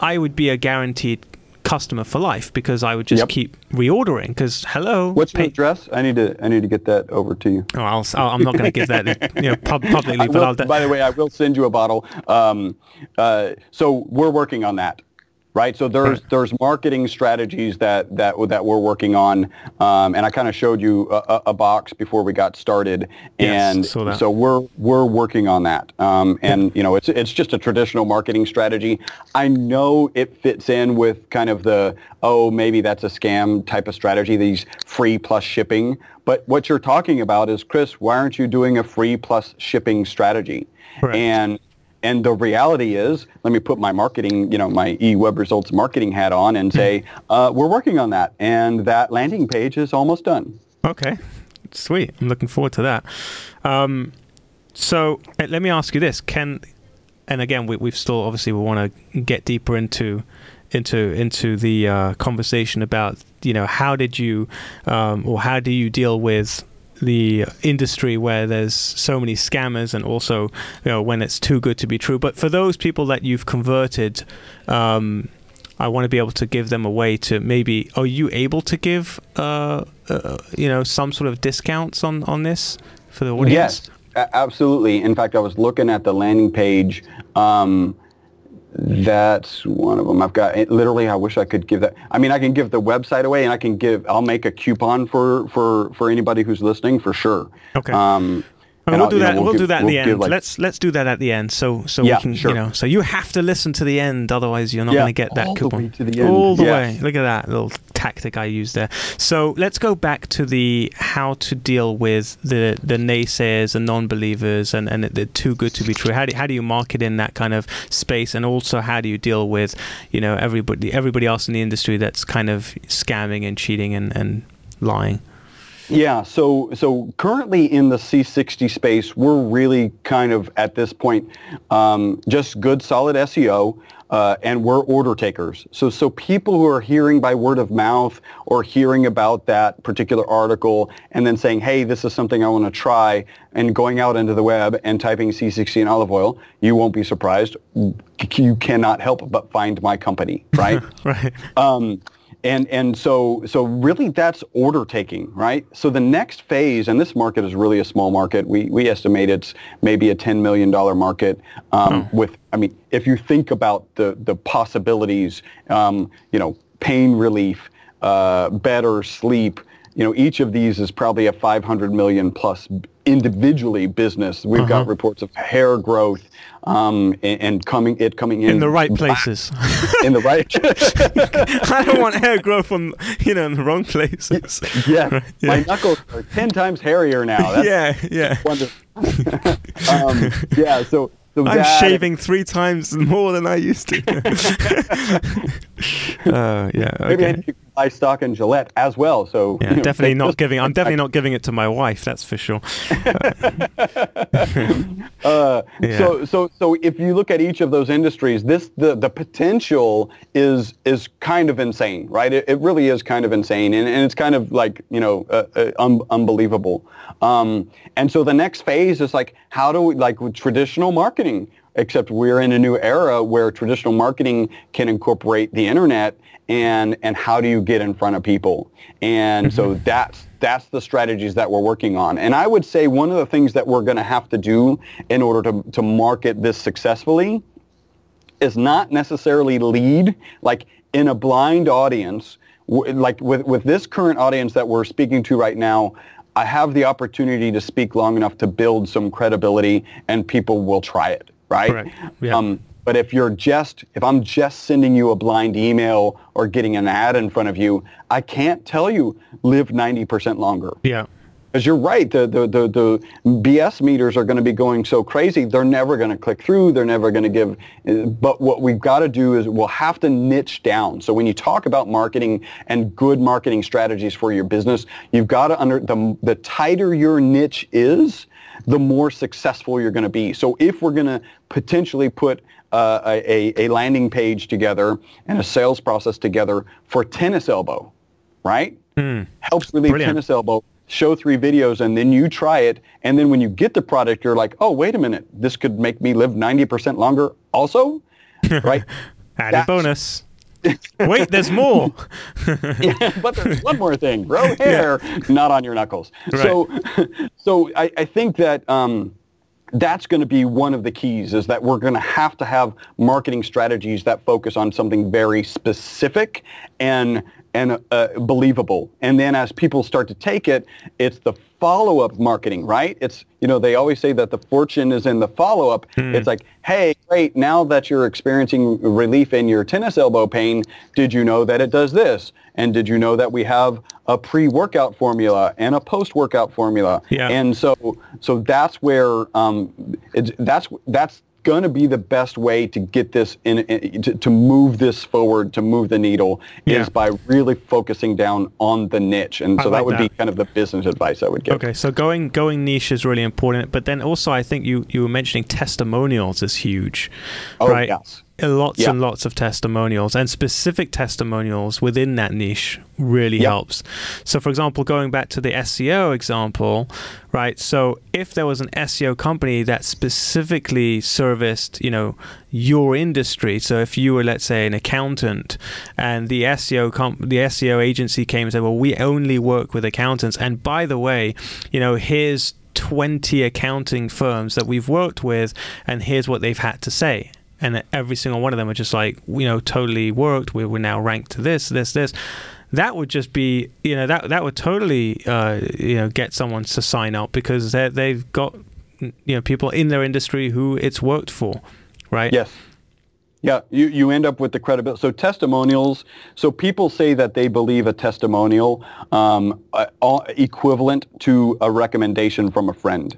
Speaker 2: I would be a guaranteed customer for life because I would just yep. keep reordering. Because hello,
Speaker 1: what's your address? I need to I need to get that over to you.
Speaker 2: Oh, I'll, i am not going to give that you know pub- publicly. Will,
Speaker 1: but by the way, I will send you a bottle. Um, uh, so we're working on that right? So there's there's marketing strategies that that that we're working on, um, and I kind of showed you a, a, box before we got started, and
Speaker 2: yes,
Speaker 1: so we're we're working on that. Um, and you know, it's it's just a traditional marketing strategy. I know it fits in with kind of the oh maybe that's a scam type of strategy, these free plus shipping. But what you're talking about is Chris, why aren't you doing a free plus shipping strategy?
Speaker 2: Correct.
Speaker 1: And and the reality is, let me put my marketing, you know, my eWeb Results marketing hat on and say, hmm. uh, we're working on that. And that landing page is almost done.
Speaker 2: Okay. Sweet. I'm looking forward to that. Um, so eh, let me ask you this. Can, and again, we, have still, obviously, we want to get deeper into into into the uh, conversation about you know how did you um, or how do you deal with the industry where there's so many scammers, and also you know when it's too good to be true. But for those people that you've converted. Um, I want to be able to give them a way to maybe. Are you able to give, uh, uh, you know, some sort of discounts on on this for the audience?
Speaker 1: Yes, absolutely. In fact, I was looking at the landing page. Um, that's one of them. I've got it, literally. I wish I could give that. I mean, I can give the website away, and I can give. I'll make a coupon for for for anybody who's listening for sure.
Speaker 2: Okay.
Speaker 1: Um,
Speaker 2: I mean,
Speaker 1: and
Speaker 2: we'll do
Speaker 1: you know,
Speaker 2: that. We'll,
Speaker 1: we'll
Speaker 2: do that at
Speaker 1: we'll
Speaker 2: the end.
Speaker 1: like-
Speaker 2: let's let's do that at the end. So so
Speaker 1: Yeah,
Speaker 2: we can
Speaker 1: sure.
Speaker 2: you know. So you have to listen to the end, otherwise you're not
Speaker 1: Yeah,
Speaker 2: going to get that
Speaker 1: all the
Speaker 2: coupon
Speaker 1: way to the end.
Speaker 2: all the
Speaker 1: Yes.
Speaker 2: way. Look at that little tactic I used there. So let's go back to the how to deal with the the naysayers and non-believers and and the too good to be true. How do how do you market in that kind of space, and also how do you deal with you know everybody everybody else in the industry that's kind of scamming and cheating and and lying.
Speaker 1: Yeah, so so currently in the C60 space, we're really kind of at this point um, just good solid SEO, uh, and we're order takers. So so people who are hearing by word of mouth or hearing about that particular article and then saying, hey, this is something I want to try, and going out into the web and typing C60 and olive oil, you won't be surprised. You cannot help but find my company, right?
Speaker 2: Right.
Speaker 1: Um, and and so so really that's order taking, right? So the next phase, and this market is really a small market. We we estimate it's maybe a ten million dollar market. Um, With I mean, if you think about the the possibilities, um, you know, pain relief, uh, better sleep. You know, each of these is probably a 500 million plus individually business. We've got reports of hair growth um, and, and coming it coming in
Speaker 2: In the right places.
Speaker 1: in the right.
Speaker 2: I don't want hair growth from you know in the wrong places.
Speaker 1: Yeah,
Speaker 2: Right,
Speaker 1: my knuckles are ten times hairier now. That's
Speaker 2: yeah, yeah.
Speaker 1: wonderful. um, yeah, so so
Speaker 2: I'm
Speaker 1: that-
Speaker 2: shaving three times more than I used to. uh, yeah,
Speaker 1: Maybe I
Speaker 2: okay.
Speaker 1: need to buy stock in Gillette as well. So
Speaker 2: Yeah,
Speaker 1: you know,
Speaker 2: definitely not giving. I'm definitely not giving it to my wife. That's for sure.
Speaker 1: Uh,
Speaker 2: Yeah.
Speaker 1: So so so if you look at each of those industries, this the the potential is is kind of insane, right? It, it really is kind of insane, and, and it's kind of like you know uh, uh, un- unbelievable. Um, and so the next phase is like how do we like with traditional marketing? Except we're in a new era where traditional marketing can incorporate the internet, and and how do you get in front of people? And so mm-hmm. that's that's the strategies that we're working on. And I would say one of the things that we're going to have to do in order to, to market this successfully is not necessarily lead like in a blind audience w- like with, with this current audience that we're speaking to right now i have the opportunity to speak long enough to build some credibility and people will try it right
Speaker 2: Correct. Yeah.
Speaker 1: um, but if you're just if i'm just sending you a blind email or getting an ad in front of you i can't tell you live 90% longer
Speaker 2: Yeah.
Speaker 1: because you're right, the, the, the, the BS meters are going to be going so crazy, they're never going to click through, they're never going to give. But what we've got to do is we'll have to niche down. So when you talk about marketing and good marketing strategies for your business, you've got to under the, the tighter your niche is, the more successful you're going to be. So if we're going to potentially put uh, a, a landing page together and a sales process together for tennis elbow, right? Helps relieve
Speaker 2: Brilliant.
Speaker 1: tennis elbow. Show three videos and then you try it. And then when you get the product, you're like, oh, wait a minute. This could make me live 90% longer also, right?
Speaker 2: Added
Speaker 1: That's-
Speaker 2: bonus. Wait, there's more.
Speaker 1: yeah, but there's one more thing: grow hair, not on your knuckles. So, so I, I think that um, that's going to be one of the keys. Is that we're going to have to have marketing strategies that focus on something very specific and and uh, believable. And then as people start to take it, it's the follow-up marketing, right? It's you know they always say that the fortune is in the follow-up. It's like, hey, great, now that you're experiencing relief in your tennis elbow pain, did you know that it does this? And did you know that we have a pre-workout formula and a post-workout formula?
Speaker 2: Yeah.
Speaker 1: And so so that's where um, it's, that's that's going to be the best way to get this in, in to, to move this forward to move the needle
Speaker 2: Yeah.
Speaker 1: is by really focusing down on the niche and so
Speaker 2: like
Speaker 1: that would be kind of the business advice i would give
Speaker 2: Okay, so going going niche is really important, but then also I think you you were mentioning testimonials is huge,
Speaker 1: Oh,
Speaker 2: right?
Speaker 1: yes.
Speaker 2: Lots
Speaker 1: Yeah.
Speaker 2: and lots of testimonials and specific testimonials within that niche really helps. So, for example, going back to the SEO example, right? So, if there was an SEO company that specifically serviced, you know, your industry. So, if you were, let's say, an accountant, and the SEO comp- the SEO agency came and said, "Well, we only work with accountants," and by the way, you know, here's 20 accounting firms that we've worked with, and here's what they've had to say. And every single one of them are just like, you know, totally worked. We we're now ranked to this, this, this. That would just be, you know, that that would totally, uh, you know, get someone to sign up because they they've got, you know, people in their industry who it's worked for, right?
Speaker 1: Yes. Yeah, you, you end up with the credibility. So testimonials, so people say that they believe a testimonial um, uh, equivalent to a recommendation from a friend,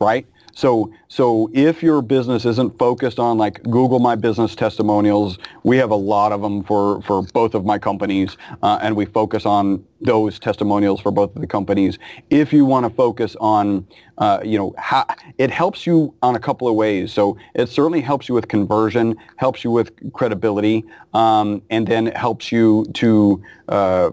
Speaker 1: right? So, so if your business isn't focused on like Google My Business testimonials, we have a lot of them for, for both of my companies, uh, and we focus on those testimonials for both of the companies. If you want to focus on, uh, you know, it helps you on a couple of ways. So it certainly helps you with conversion, helps you with credibility, um, and then helps you to uh,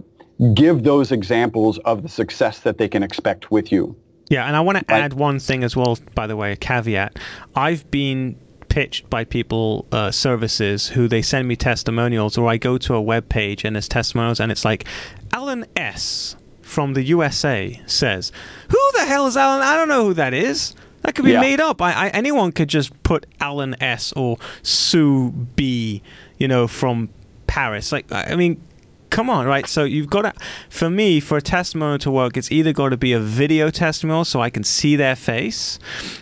Speaker 1: give those examples of the success that they can expect with you.
Speaker 2: Yeah, and I want to add one thing as well, by the way, a caveat. I've been pitched by people, uh, services, who they send me testimonials, or I go to a web page and there's testimonials, and it's like, Alan S. from the USA says, Who the hell is Alan? I don't know who that is. That could be
Speaker 1: Yeah.
Speaker 2: made up. I, I, anyone could just put Alan S. or Sue B. You know, from Paris. Like, I mean, come on, right? So you've got to, for me, for a testimonial to work, it's either got to be a video testimonial so I can see their face,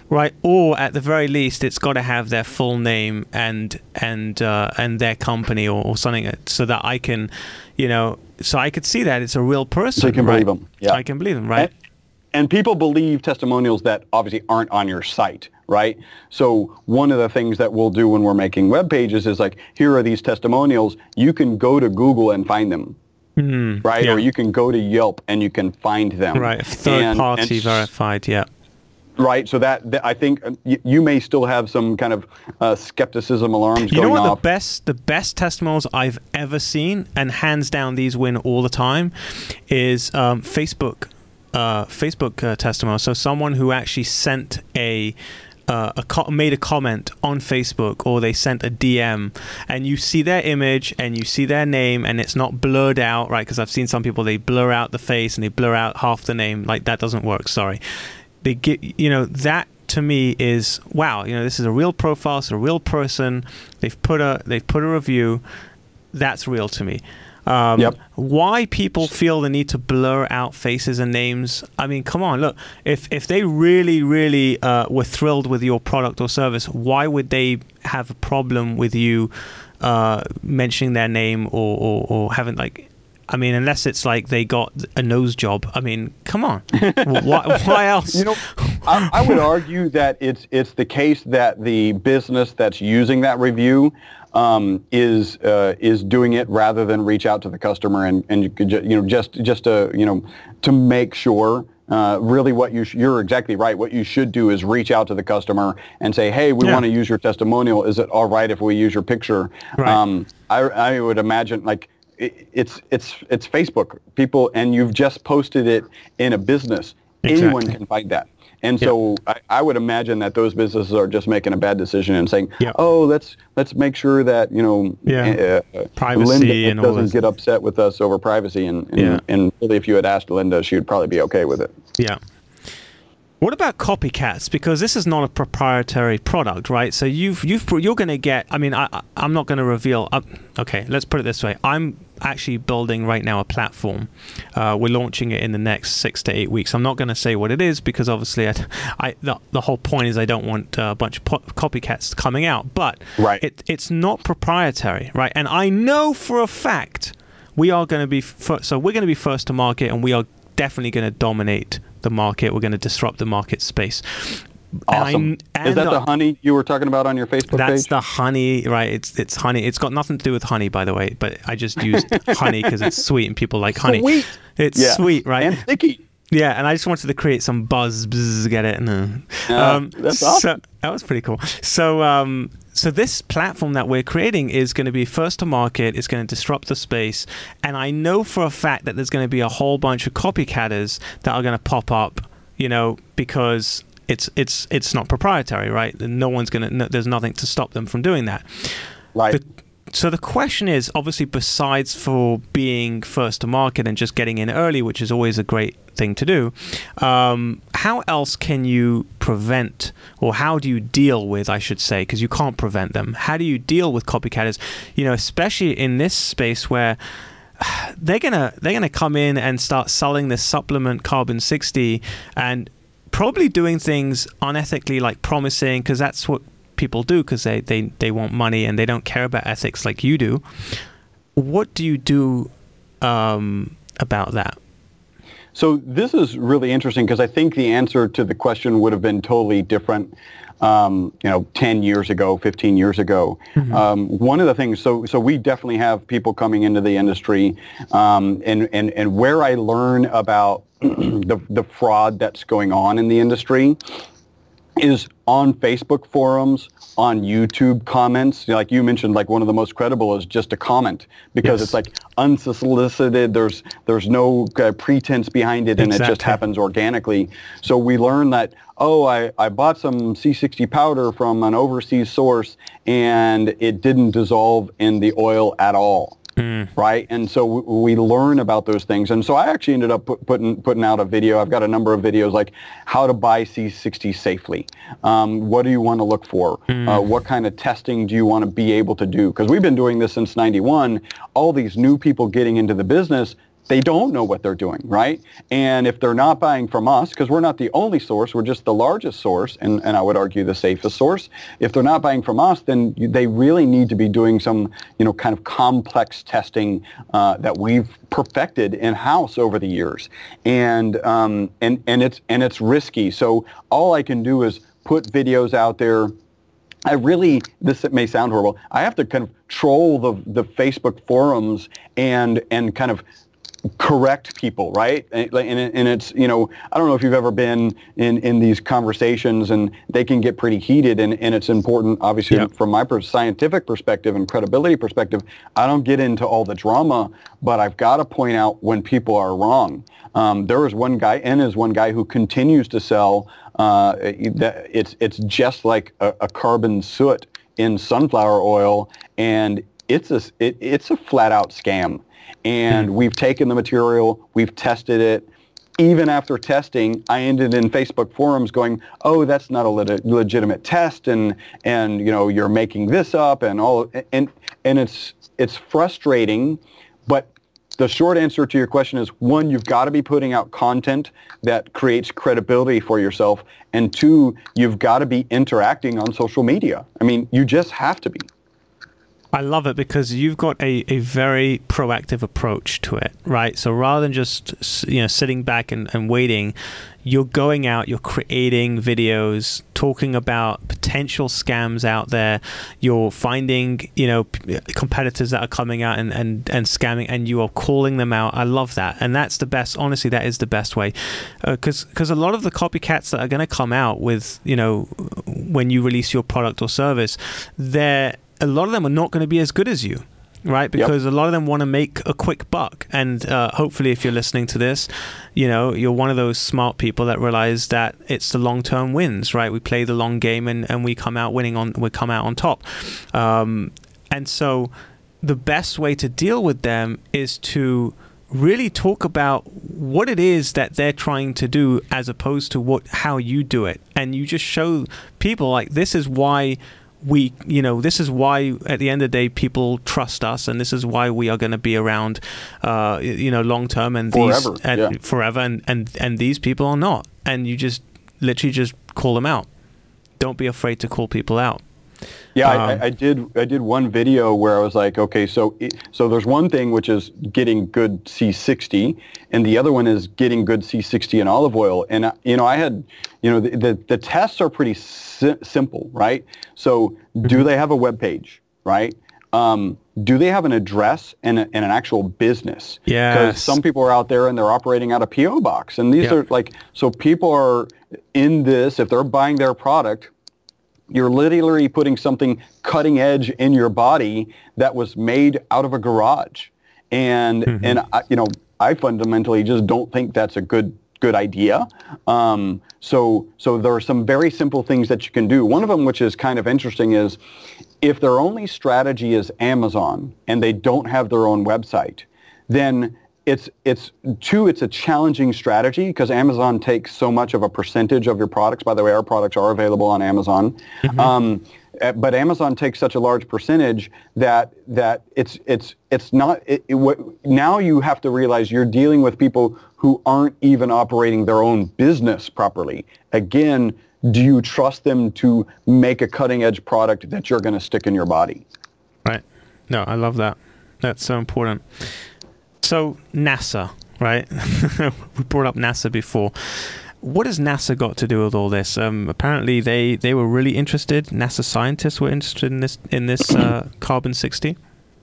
Speaker 2: right? Or at the very least, it's got to have their full name and and uh, and their company or, or something so that I can, you know, so I could see that it's a real person.
Speaker 1: So you can
Speaker 2: right?
Speaker 1: them. yeah.
Speaker 2: I can believe them, right?
Speaker 1: And, and people believe testimonials that obviously aren't on your site, right? So one of the things that we'll do when we're making web pages is like, here are these testimonials. You can go to Google and find them, right?
Speaker 2: yeah.
Speaker 1: Or you can go to Yelp and you can find them.
Speaker 2: Right, third
Speaker 1: And-
Speaker 2: party
Speaker 1: and-
Speaker 2: verified, yeah.
Speaker 1: Right. So that, that I think uh, you, you may still have some kind of uh, skepticism alarms
Speaker 2: You know what
Speaker 1: off.
Speaker 2: the best the best testimonials I've ever seen, and hands down these win all the time, is um, Facebook uh, Facebook uh, testimonial. So someone who actually sent a uh, a co- made a comment on Facebook or they sent a DM and you see their image and you see their name and it's not blurred out right? Because I've seen some people they blur out the face and they blur out half the name like that doesn't work sorry. They get you know that to me is wow you know this is a real profile it's a real person they've put a they've put a review that's real to me um,
Speaker 1: Yep.
Speaker 2: why people feel the need to blur out faces and names i mean come on look if if they really really uh, were thrilled with your product or service why would they have a problem with you uh, mentioning their name or, or, or having like I mean, unless it's like they got a nose job. I mean, come on. why, why else?
Speaker 1: You know, I, I would argue that it's it's the case that the business that's using that review um, is uh, is doing it rather than reach out to the customer and and you, could ju- you know just just to you know to make sure. Uh, really, what you sh- you're exactly right. What you should do is reach out to the customer and say, "Hey, we
Speaker 2: Yeah.
Speaker 1: want to use your testimonial. Is it all right if we use your picture?"
Speaker 2: Right.
Speaker 1: Um, I I would imagine like it, it's it's it's Facebook people, and you've just posted it in a business. Anyone can find that. And so I, I would imagine that those businesses are just making a bad decision and saying,
Speaker 2: Yeah.
Speaker 1: "Oh, let's let's make sure that you know,
Speaker 2: Yeah.
Speaker 1: uh,
Speaker 2: Privacy
Speaker 1: Linda doesn't get upset with us over privacy." And and,
Speaker 2: Yeah.
Speaker 1: and really, if you had asked Linda, she would probably be okay with it.
Speaker 2: Yeah. What about copycats? Because this is not a proprietary product, right? So you've you've you're going to get. I mean, I I- I'm not going to reveal. Uh, okay, let's put it this way. I'm actually building right now a platform. Uh, we're launching it in the next six to eight weeks. I'm not going to say what it is because obviously, I, I the, the whole point is I don't want uh, a bunch of po- copycats coming out. But
Speaker 1: Right.
Speaker 2: it, it's not proprietary, right? And I know for a fact we are going to be fir- so we're going to be first to market, and we are definitely going to dominate the market. We're going to disrupt the market space.
Speaker 1: Awesome.
Speaker 2: and
Speaker 1: Is that the honey you were talking about on your Facebook
Speaker 2: that's
Speaker 1: page?
Speaker 2: That's the honey, right? It's it's honey. It's got nothing to do with honey, by the way. But I just used honey because it's sweet and people like honey.
Speaker 1: Sweet.
Speaker 2: It's
Speaker 1: Yeah.
Speaker 2: sweet, right?
Speaker 1: And sticky.
Speaker 2: Yeah, and I just wanted to create some buzz, buzz get it? No.
Speaker 1: um, that's awesome.
Speaker 2: So, that was pretty cool. So, um, so this platform that we're creating is going to be first to market. It's going to disrupt the space, and I know for a fact that there's going to be a whole bunch of copycatters that are going to pop up. You know, because it's it's it's not proprietary, right? No one's going to. No, there's nothing to stop them from doing that.
Speaker 1: Right.
Speaker 2: The, so the question is obviously besides for being first to market and just getting in early which is always a great thing to do um, how else can you prevent or how do you deal with i should say because you can't prevent them how do you deal with copycatters you know especially in this space where they're gonna they're gonna come in and start selling this supplement carbon 60 and probably doing things unethically like promising because that's what people do because they, they, they want money and they don't care about ethics like you do. What do you do um, about that?
Speaker 1: So this is really interesting because I think the answer to the question would have been totally different. Um, you know, 10 years ago, 15 years ago. Mm-hmm. Um, one of the things, so so we definitely have people coming into the industry, um, and and and where I learn about the the fraud that's going on in the industry is on Facebook forums, on YouTube comments. Like you mentioned, like one of the most credible is just a comment because yes. it's like unsolicited. There's there's no uh, pretense behind it, and exactly. it just happens organically. So we learn that oh, I, I bought some C60 powder from an overseas source, and it didn't dissolve in the oil at all. Mm. Right, and so we learn about those things, and so I actually ended up put, putting putting out a video. I've got a number of videos like how to buy C60 safely. Um, what do you want to look for? Mm. Uh, what kind of testing do you want to be able to do? Because we've been doing this since '91. All these new people getting into the business, they don't know what they're doing, right? And if they're not buying from us, because we're not the only source, we're just the largest source, and, and I would argue the safest source. If they're not buying from us, then they really need to be doing some, you know, kind of complex testing uh, that we've perfected in house over the years, and um, and and it's and it's risky. So all I can do is put videos out there. I really, this may sound horrible. I have to troll the, the Facebook forums and and kind of correct people, right? And, and, it's, you know, I don't know if you've ever been in, in these conversations and they can get pretty heated and, and it's important, obviously, from my scientific perspective and credibility perspective, I don't get into all the drama, but I've got to point out when people are wrong. Um, there is one guy, N is one guy who continues to sell, uh, it's, it's just like a, a carbon soot in sunflower oil and it's a, it, it's a flat out scam and we've taken the material, we've tested it. Even after testing, I ended in Facebook forums going, "Oh, that's not a le- legitimate test, and and you know you're making this up, and all." And and it's it's frustrating, but the short answer to your question is one, you've got to be putting out content that creates credibility for yourself, and two, you've got to be interacting on social media. I mean, you just have to be.
Speaker 2: I love it because you've got a, a very proactive approach to it, right? So rather than just you know sitting back and, and waiting, you're going out, you're creating videos, talking about potential scams out there. You're finding you know competitors that are coming out and, and, and scamming, and you are calling them out. I love that, and that's the best. Honestly, that is the best way, because uh, because a lot of the copycats that are going to come out with you know when you release your product or service, they're a lot of them are not going to be as good as you right? Because yep. a lot of them want to make a quick buck. And uh, hopefully if you're listening to this you know you're one of those smart people that realize that it's the long term wins right? We play the long game and, and we come out winning on we come out on top. Um, and so the best way to deal with them is to really talk about what it is that they're trying to do as opposed to what how you do it. And you just show people like this is why we you know this is why at the end of the day people trust us and this is why we are going to be around uh, you know long term and
Speaker 1: forever,
Speaker 2: these and yeah. forever and, and and these people are not. And you just literally just call them out. Don't be afraid to call people out
Speaker 1: yeah, um, I, I, did. I did one video where I was like, okay, so so there's one thing which is getting good C60, and the other one is getting good C60 in olive oil. And you know, I had, you know, the the, the tests are pretty si- simple, right? So, do mm-hmm. they have a web page, right? um, do they have an address and, a, and an actual business?
Speaker 2: Yes.
Speaker 1: Because some people are out there and they're operating out of PO box, and these
Speaker 2: Yeah.
Speaker 1: are like so people are in this if they're buying their product. You're literally putting something cutting edge in your body that was made out of a garage, and and I, you know I fundamentally just don't think that's a good good idea. Um, so so there are some very simple things that you can do. One of them, which is kind of interesting, is if their only strategy is Amazon and they don't have their own website, then it's it's two it's a challenging strategy because Amazon takes so much of a percentage of your products. By the way, our products are available on Amazon. Um, uh, but Amazon takes such a large percentage that that it's it's it's not it, it, what, now you have to realize you're dealing with people who aren't even operating their own business properly. Again, do you trust them to make a cutting edge product that you're going to stick in your body?
Speaker 2: Right. No, I love that. That's so important. So NASA, right? we brought up NASA before. What has NASA got to do with all this? Um, apparently, they, they were really interested. NASA scientists were interested in this in this uh, carbon sixty.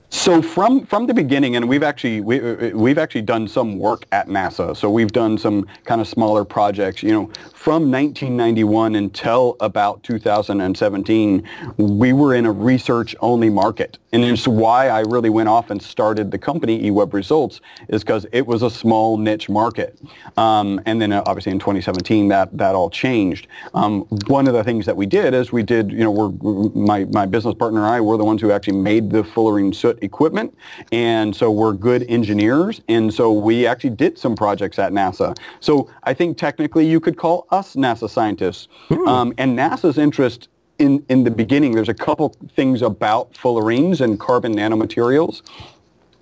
Speaker 1: So from from the beginning, and we've actually we, we've actually done some work at NASA. So we've done some kind of smaller projects. You know, from 1991 until about 2017, we were in a research-only market, and it's why I really went off and started the company eWeb Results, is because it was a small niche market. Um, and then uh, obviously in 2017, that that all changed. Um, one of the things that we did is we did, you know, we're my my business partner and I were the ones who actually made the fullerene soot equipment, and so we're good engineers, and so we actually did some projects at NASA. So I think technically you could call us NASA scientists, um, and NASA's interest. In, in the beginning, there's a couple things about fullerenes and carbon nanomaterials.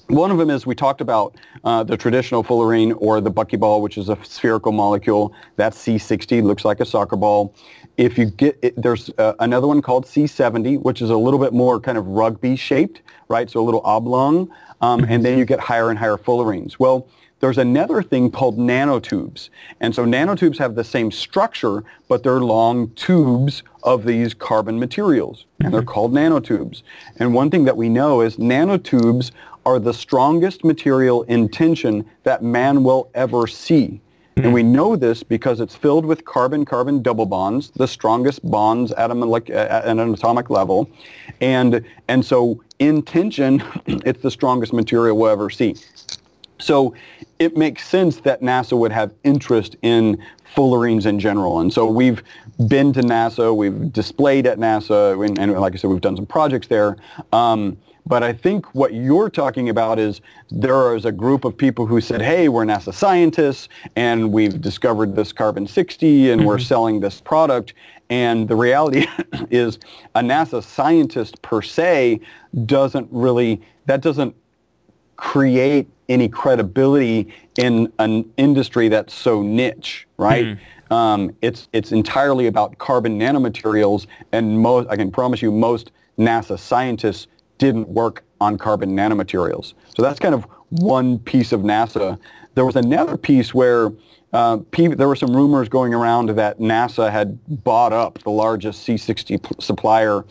Speaker 1: One of them is we talked about uh, the traditional fullerene or the buckyball, which is a spherical molecule. That's C60, looks like a soccer ball. If you get it, there's uh, another one called C70, which is a little bit more kind of rugby shaped, right? So a little oblong, um, and then you get higher and higher fullerenes. Well, there's another thing called nanotubes. And so nanotubes have the same structure, but they're long tubes of these carbon materials, and they're called nanotubes. And one thing that we know is nanotubes are the strongest material in tension that man will ever see. And we know this because it's filled with carbon-carbon double bonds, the strongest bonds at, a molec- at an atomic level. And, and so in tension, it's the strongest material we'll ever see. So it makes sense that NASA would have interest in fullerenes in general. And so we've been to NASA, we've displayed at NASA, and, and like I said, we've done some projects there. Um, but I think what you're talking about is there is a group of people who said, hey, we're NASA scientists and we've discovered this carbon 60 and we're selling this product. And the reality is a NASA scientist per se doesn't really, that doesn't create any credibility in an industry that's so niche, right? Um, it's it's entirely about carbon nanomaterials, and most I can promise you, most NASA scientists didn't work on carbon nanomaterials. So that's kind of one piece of NASA. There was another piece where uh, there were some rumors going around that NASA had bought up the largest C60 p- supplier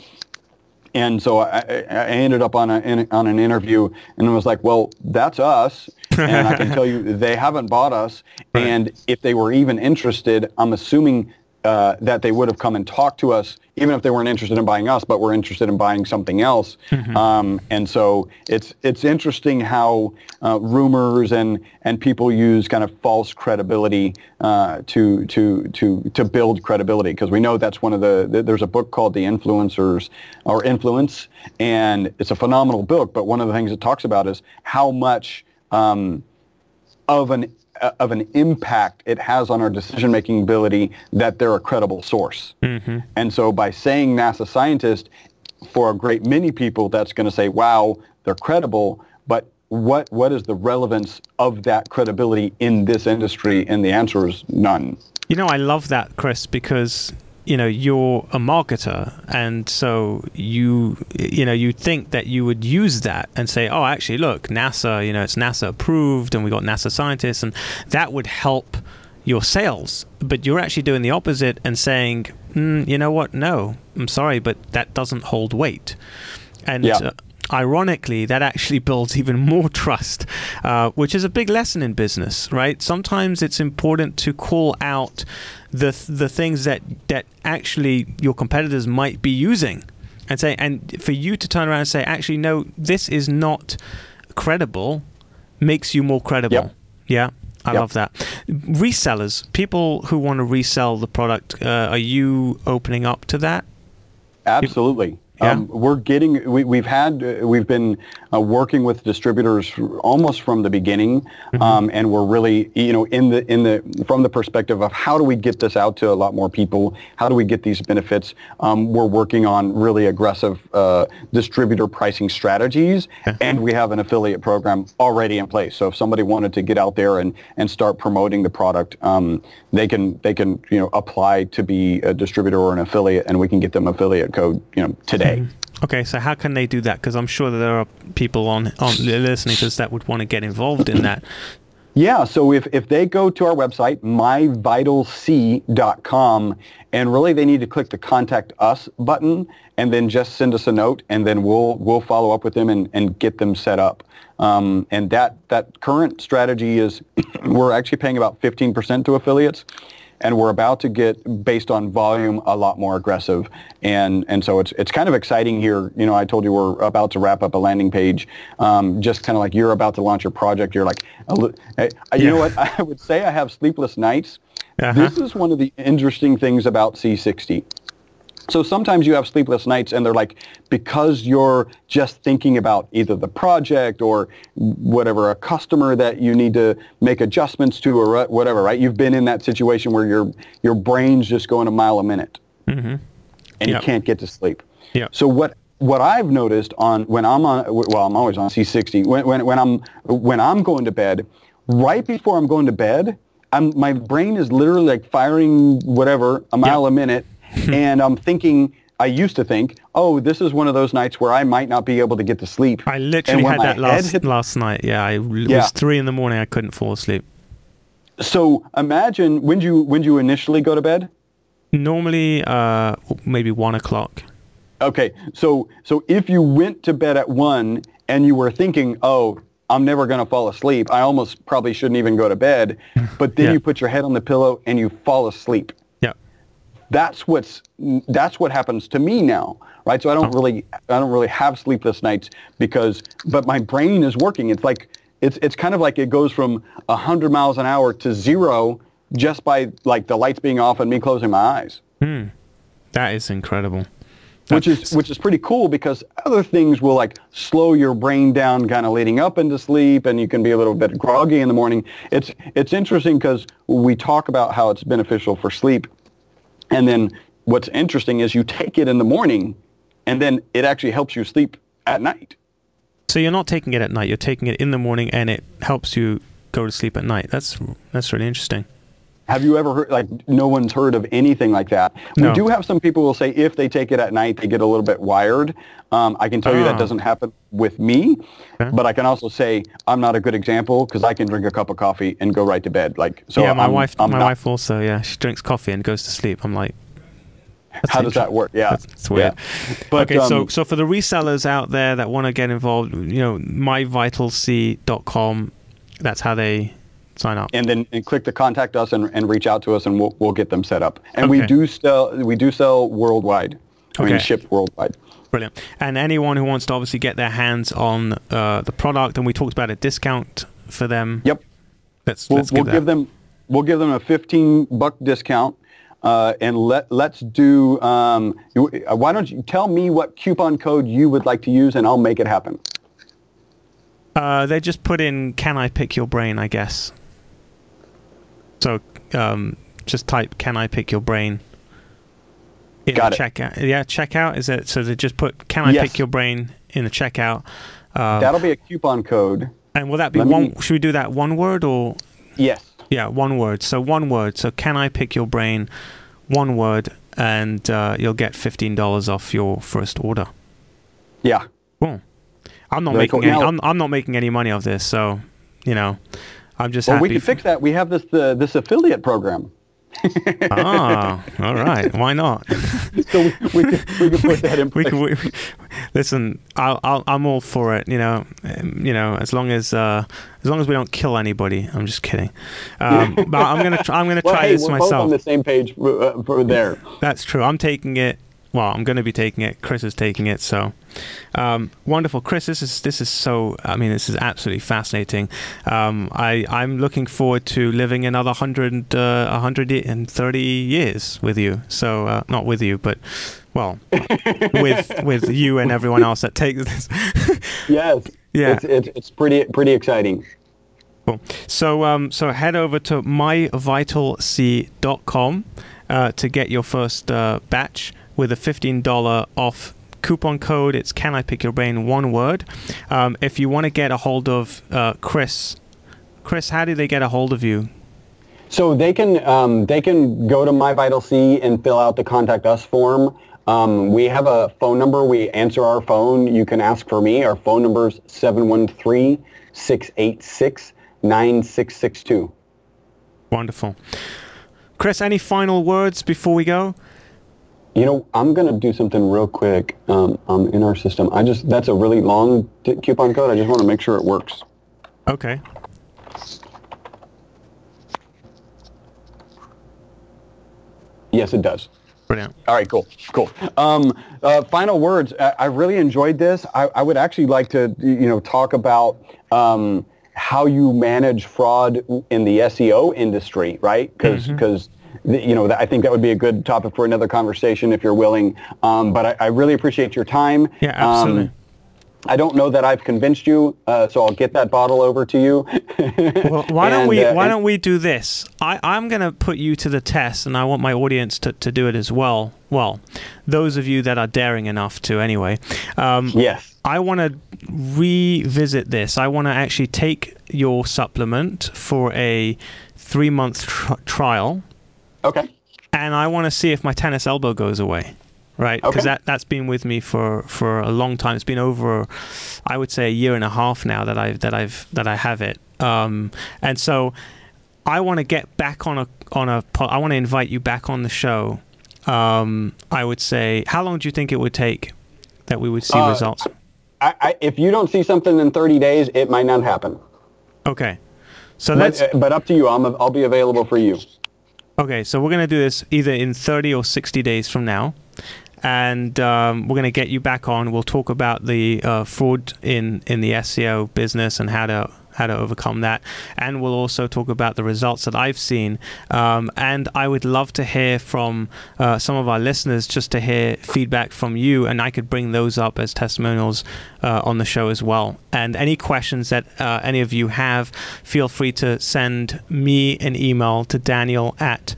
Speaker 1: and so I, I ended up on, a, in, on an interview and I was like, well, that's us. And I can tell you they haven't bought us. And if they were even interested, I'm assuming uh, that they would have come and talked to us, even if they weren't interested in buying us, but were interested in buying something else. Um, and so it's it's interesting how uh, rumors and and people use kind of false credibility uh, to to to to build credibility because we know that's one of the there's a book called The Influencers or Influence, and it's a phenomenal book. But one of the things it talks about is how much um, of an of an impact it has on our decision making ability that they're a credible source. Mm-hmm. And so by saying NASA scientist, for a great many people, that's going to say, wow, they're credible. But what what is the relevance of that credibility in this industry? And the answer is none.
Speaker 2: You know, I love that, Chris, because you know you're a marketer, and so you you know you think that you would use that and say, oh, actually, look, NASA, you know, it's NASA approved, and we got NASA scientists, and that would help your sales. But you're actually doing the opposite and saying, mm, you know what? No, I'm sorry, but that doesn't hold weight. And
Speaker 1: Yeah.
Speaker 2: uh, ironically, that actually builds even more trust, uh, which is a big lesson in business, right? Sometimes it's important to call out the the things that that actually your competitors might be using, and say, and for you to turn around and say, actually, no, this is not credible, makes you more credible.
Speaker 1: Yep.
Speaker 2: Yeah. I
Speaker 1: Yep.
Speaker 2: love that. Resellers, people who want to resell the product, uh, are you opening up to that?
Speaker 1: Absolutely.
Speaker 2: Yeah.
Speaker 1: Um, we're getting, we, we've had, uh, we've been uh, working with distributors almost from the beginning, um, and we're really, you know, in the, in the, from the perspective of how do we get this out to a lot more people? How do we get these benefits? Um, we're working on really aggressive uh, distributor pricing strategies, and we have an affiliate program already in place. So if somebody wanted to get out there and, and start promoting the product, um, they can, they can, you know, apply to be a distributor or an affiliate, and we can get them affiliate code, you know, today.
Speaker 2: Okay, so how can they do that? Because I'm sure that there are people on, on listening to this that would want to get involved in that.
Speaker 1: Yeah, so if, if they go to our website, myvitalc.com, and really they need to click the contact us button and then just send us a note and then we'll, we'll follow up with them and, and get them set up. Um, and that, that current strategy is we're actually paying about 15% to affiliates and we're about to get based on volume a lot more aggressive. And and so it's it's kind of exciting here. You know i told you we're about to wrap up a landing page. Um, just kind of like you're about to launch your project. You're like a li- hey, you know what? I would say i have sleepless nights.
Speaker 2: Uh-huh.
Speaker 1: this is one of the interesting things about c60 so sometimes you have sleepless nights and they're like, because you're just thinking about either the project or whatever, a customer that you need to make adjustments to or whatever, right? You've been in that situation where your, your brain's just going a mile a minute mm-hmm. and
Speaker 2: Yep.
Speaker 1: you can't get to sleep.
Speaker 2: Yep.
Speaker 1: So what, what I've noticed on when I'm on, well, I'm always on C60, when, when, when I'm, when I'm going to bed, right before I'm going to bed, I'm, my brain is literally like firing whatever, a mile a minute, and I'm thinking, I used to think, oh, this is one of those nights where I might not be able to get to sleep.
Speaker 2: I literally had that last
Speaker 1: hit-
Speaker 2: last night. Yeah, I, it
Speaker 1: Yeah.
Speaker 2: was three in the morning. I couldn't fall asleep.
Speaker 1: So imagine when you when you initially go to bed.
Speaker 2: Normally, uh, maybe one o'clock.
Speaker 1: Okay, so so if you went to bed at one and you were thinking, oh, I'm never going to fall asleep. I almost probably shouldn't even go to bed. But then
Speaker 2: Yeah.
Speaker 1: you put your head on the pillow and you fall asleep. That's what's that's what happens to me now, right? So I don't oh. really I don't really have sleepless nights because but my brain is working. It's like it's it's kind of like it goes from 100 miles an hour to zero just by like the lights being off and me closing my eyes. Hmm.
Speaker 2: That is incredible.
Speaker 1: which is which is pretty cool because other things will like slow your brain down kind of leading up into sleep and you can be a little bit groggy in the morning it's it's interesting because we talk about how it's beneficial for sleep and then what's interesting is you take it in the morning and then it actually helps you sleep at night
Speaker 2: So you're not taking it at night. You're taking it in the morning, and it helps you go to sleep at night. That's that's really interesting.
Speaker 1: Have you ever heard like no one's heard of anything like that
Speaker 2: No.
Speaker 1: we do have some people who will say if they take it at night they get a little bit wired um, i can tell you
Speaker 2: Ah.
Speaker 1: that doesn't happen with me
Speaker 2: Okay.
Speaker 1: but i can also say i'm not a good example because i can drink a cup of coffee and go right to bed like so
Speaker 2: yeah, my
Speaker 1: I'm-
Speaker 2: wife.
Speaker 1: I'm
Speaker 2: my
Speaker 1: not-
Speaker 2: wife also. Yeah, she drinks coffee and goes to sleep. I'm like, that's
Speaker 1: how does that work yeah
Speaker 2: that's weird.
Speaker 1: Yeah. But,
Speaker 2: okay, so
Speaker 1: um,
Speaker 2: so for the resellers out there that want to get involved, you know, myvitalc.com. That's how they sign up.
Speaker 1: and then and click the contact us and, and reach out to us and we'll, we'll get them set up and we do sell we do sell worldwide i mean
Speaker 2: Okay.
Speaker 1: ship worldwide
Speaker 2: Brilliant. And anyone who wants to obviously get their hands on uh, the product, and we talked about a discount for them.
Speaker 1: yep
Speaker 2: Let's
Speaker 1: We'll,
Speaker 2: let's
Speaker 1: we'll
Speaker 2: give
Speaker 1: give them we'll give them a 15 buck discount uh, and let let's do um, uh, why don't you tell me what coupon code you would like to use and I'll make it happen
Speaker 2: Uh, they just put in "Can I pick your brain?" I guess. So um, just type "Can I pick your brain?" In
Speaker 1: Got
Speaker 2: the
Speaker 1: it.
Speaker 2: checkout. Yeah, checkout is it? So they just put "Can I
Speaker 1: Yes.
Speaker 2: pick your brain?" in the checkout. Um,
Speaker 1: that'll be a coupon code
Speaker 2: and will that be
Speaker 1: let me-
Speaker 2: one? Should we do that one word or?
Speaker 1: yes
Speaker 2: Yeah, one word. So one word. So can I pick your brain? One word, and uh, you'll get fifteen dollars off your first order.
Speaker 1: yeah
Speaker 2: Cool. I'm not
Speaker 1: Very
Speaker 2: making
Speaker 1: cool.
Speaker 2: any.
Speaker 1: Now-
Speaker 2: I'm, I'm not making any money off this. So, you know, I'm just
Speaker 1: well
Speaker 2: happy.
Speaker 1: we can fix that we have this uh, this affiliate program
Speaker 2: ah, all right. Why not?
Speaker 1: so we, we, can, we can put that in
Speaker 2: we
Speaker 1: place
Speaker 2: can. We, listen, I'll, I'll, I'm all for it. You know, um, you know, as long as uh, as long as we don't kill anybody. I'm just kidding. Um, but I'm gonna try, I'm gonna
Speaker 1: well,
Speaker 2: try
Speaker 1: hey,
Speaker 2: this
Speaker 1: we're
Speaker 2: myself.
Speaker 1: both on the same page uh, for there.
Speaker 2: That's true. I'm taking it. Well, I'm going to be taking it. Chris is taking it. So, um, wonderful, Chris. This is this is so. I mean, this is absolutely fascinating. Um, I I'm looking forward to living another hundred uh, 130 years with you. So, uh, not with you, but well, with with you and everyone else that takes this.
Speaker 1: yes.
Speaker 2: Yeah.
Speaker 1: It's, it's, it's pretty pretty exciting.
Speaker 2: Cool. So um, so head over to myvitalc.com uh, to get your first uh, batch with a $15 off coupon code. It's Can I Pick Your Brain, one word. Um, if you want to get a hold of uh, Chris, Chris, how do they get a hold of you?
Speaker 1: So they can um, they can go to My Vital C and fill out the contact us form. Um, we have a phone number. We answer our phone. You can ask for me. Our phone number is 713-686-9662.
Speaker 2: Wonderful. Chris, any final words before we go?
Speaker 1: You know, I'm going to do something real quick um, um, in our system. I just, that's a really long t- coupon code. I just want to make sure it works.
Speaker 2: Okay.
Speaker 1: Yes, it does.
Speaker 2: Brilliant.
Speaker 1: All right, cool, cool. Um, uh, final words. I, I, really enjoyed this. I, I, would actually like to, you know, talk about um, how you manage fraud in the SEO industry, right? Because because mm-hmm. You know I think that would be a good topic for another conversation if you're willing. Um, but I, I, really appreciate your time.
Speaker 2: Yeah, absolutely.
Speaker 1: Um, I don't know that I've convinced you, uh, so I'll get that bottle over to you.
Speaker 2: well, why don't and, we uh, why don't we do this? I, I'm going to put you to the test, and I want my audience to, to do it as well. Well, those of you that are daring enough to, anyway.
Speaker 1: Um, yes.
Speaker 2: I want to revisit this. I want to actually take your supplement for a three month tr- trial.
Speaker 1: Okay.
Speaker 2: And I want to see if my tennis elbow goes away right? Because okay. that that's been with me for for a long time. It's been over, I would say, a year and a half now that I've that I've that I have it. Um, and so, I want to get back on a on a. I want to invite you back on the show. Um, I would say, how long do you think it would take that we would see uh, results?
Speaker 1: I, I, if you don't see something in 30 days, it might not happen.
Speaker 2: Okay, so that's.
Speaker 1: But, but up to you. I'm I'll be available for you.
Speaker 2: Okay, so we're gonna do this either in 30 or 60 days from now and um, we're going to get you back on. We'll talk about the uh, fraud in in the SEO business and how to how to overcome that. And we'll also talk about the results that I've seen. Um, and I would love to hear from uh, some of our listeners just to hear feedback from you. And I could bring those up as testimonials uh, on the show as well. And any questions that uh, any of you have, feel free to send me an email to daniel at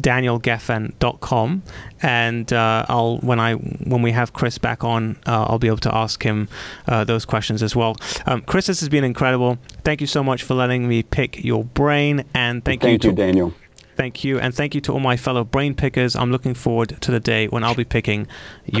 Speaker 2: danielgeffen.com and uh, I'll when I when we have Chris back on uh, I'll be able to ask him uh, those questions as well. Um, Chris, this has been incredible. Thank you so much for letting me pick your brain and thank,
Speaker 1: thank
Speaker 2: you,
Speaker 1: to, you Daniel.
Speaker 2: Thank you and thank you to all my fellow brain pickers. I'm looking forward to the day when I'll be picking you.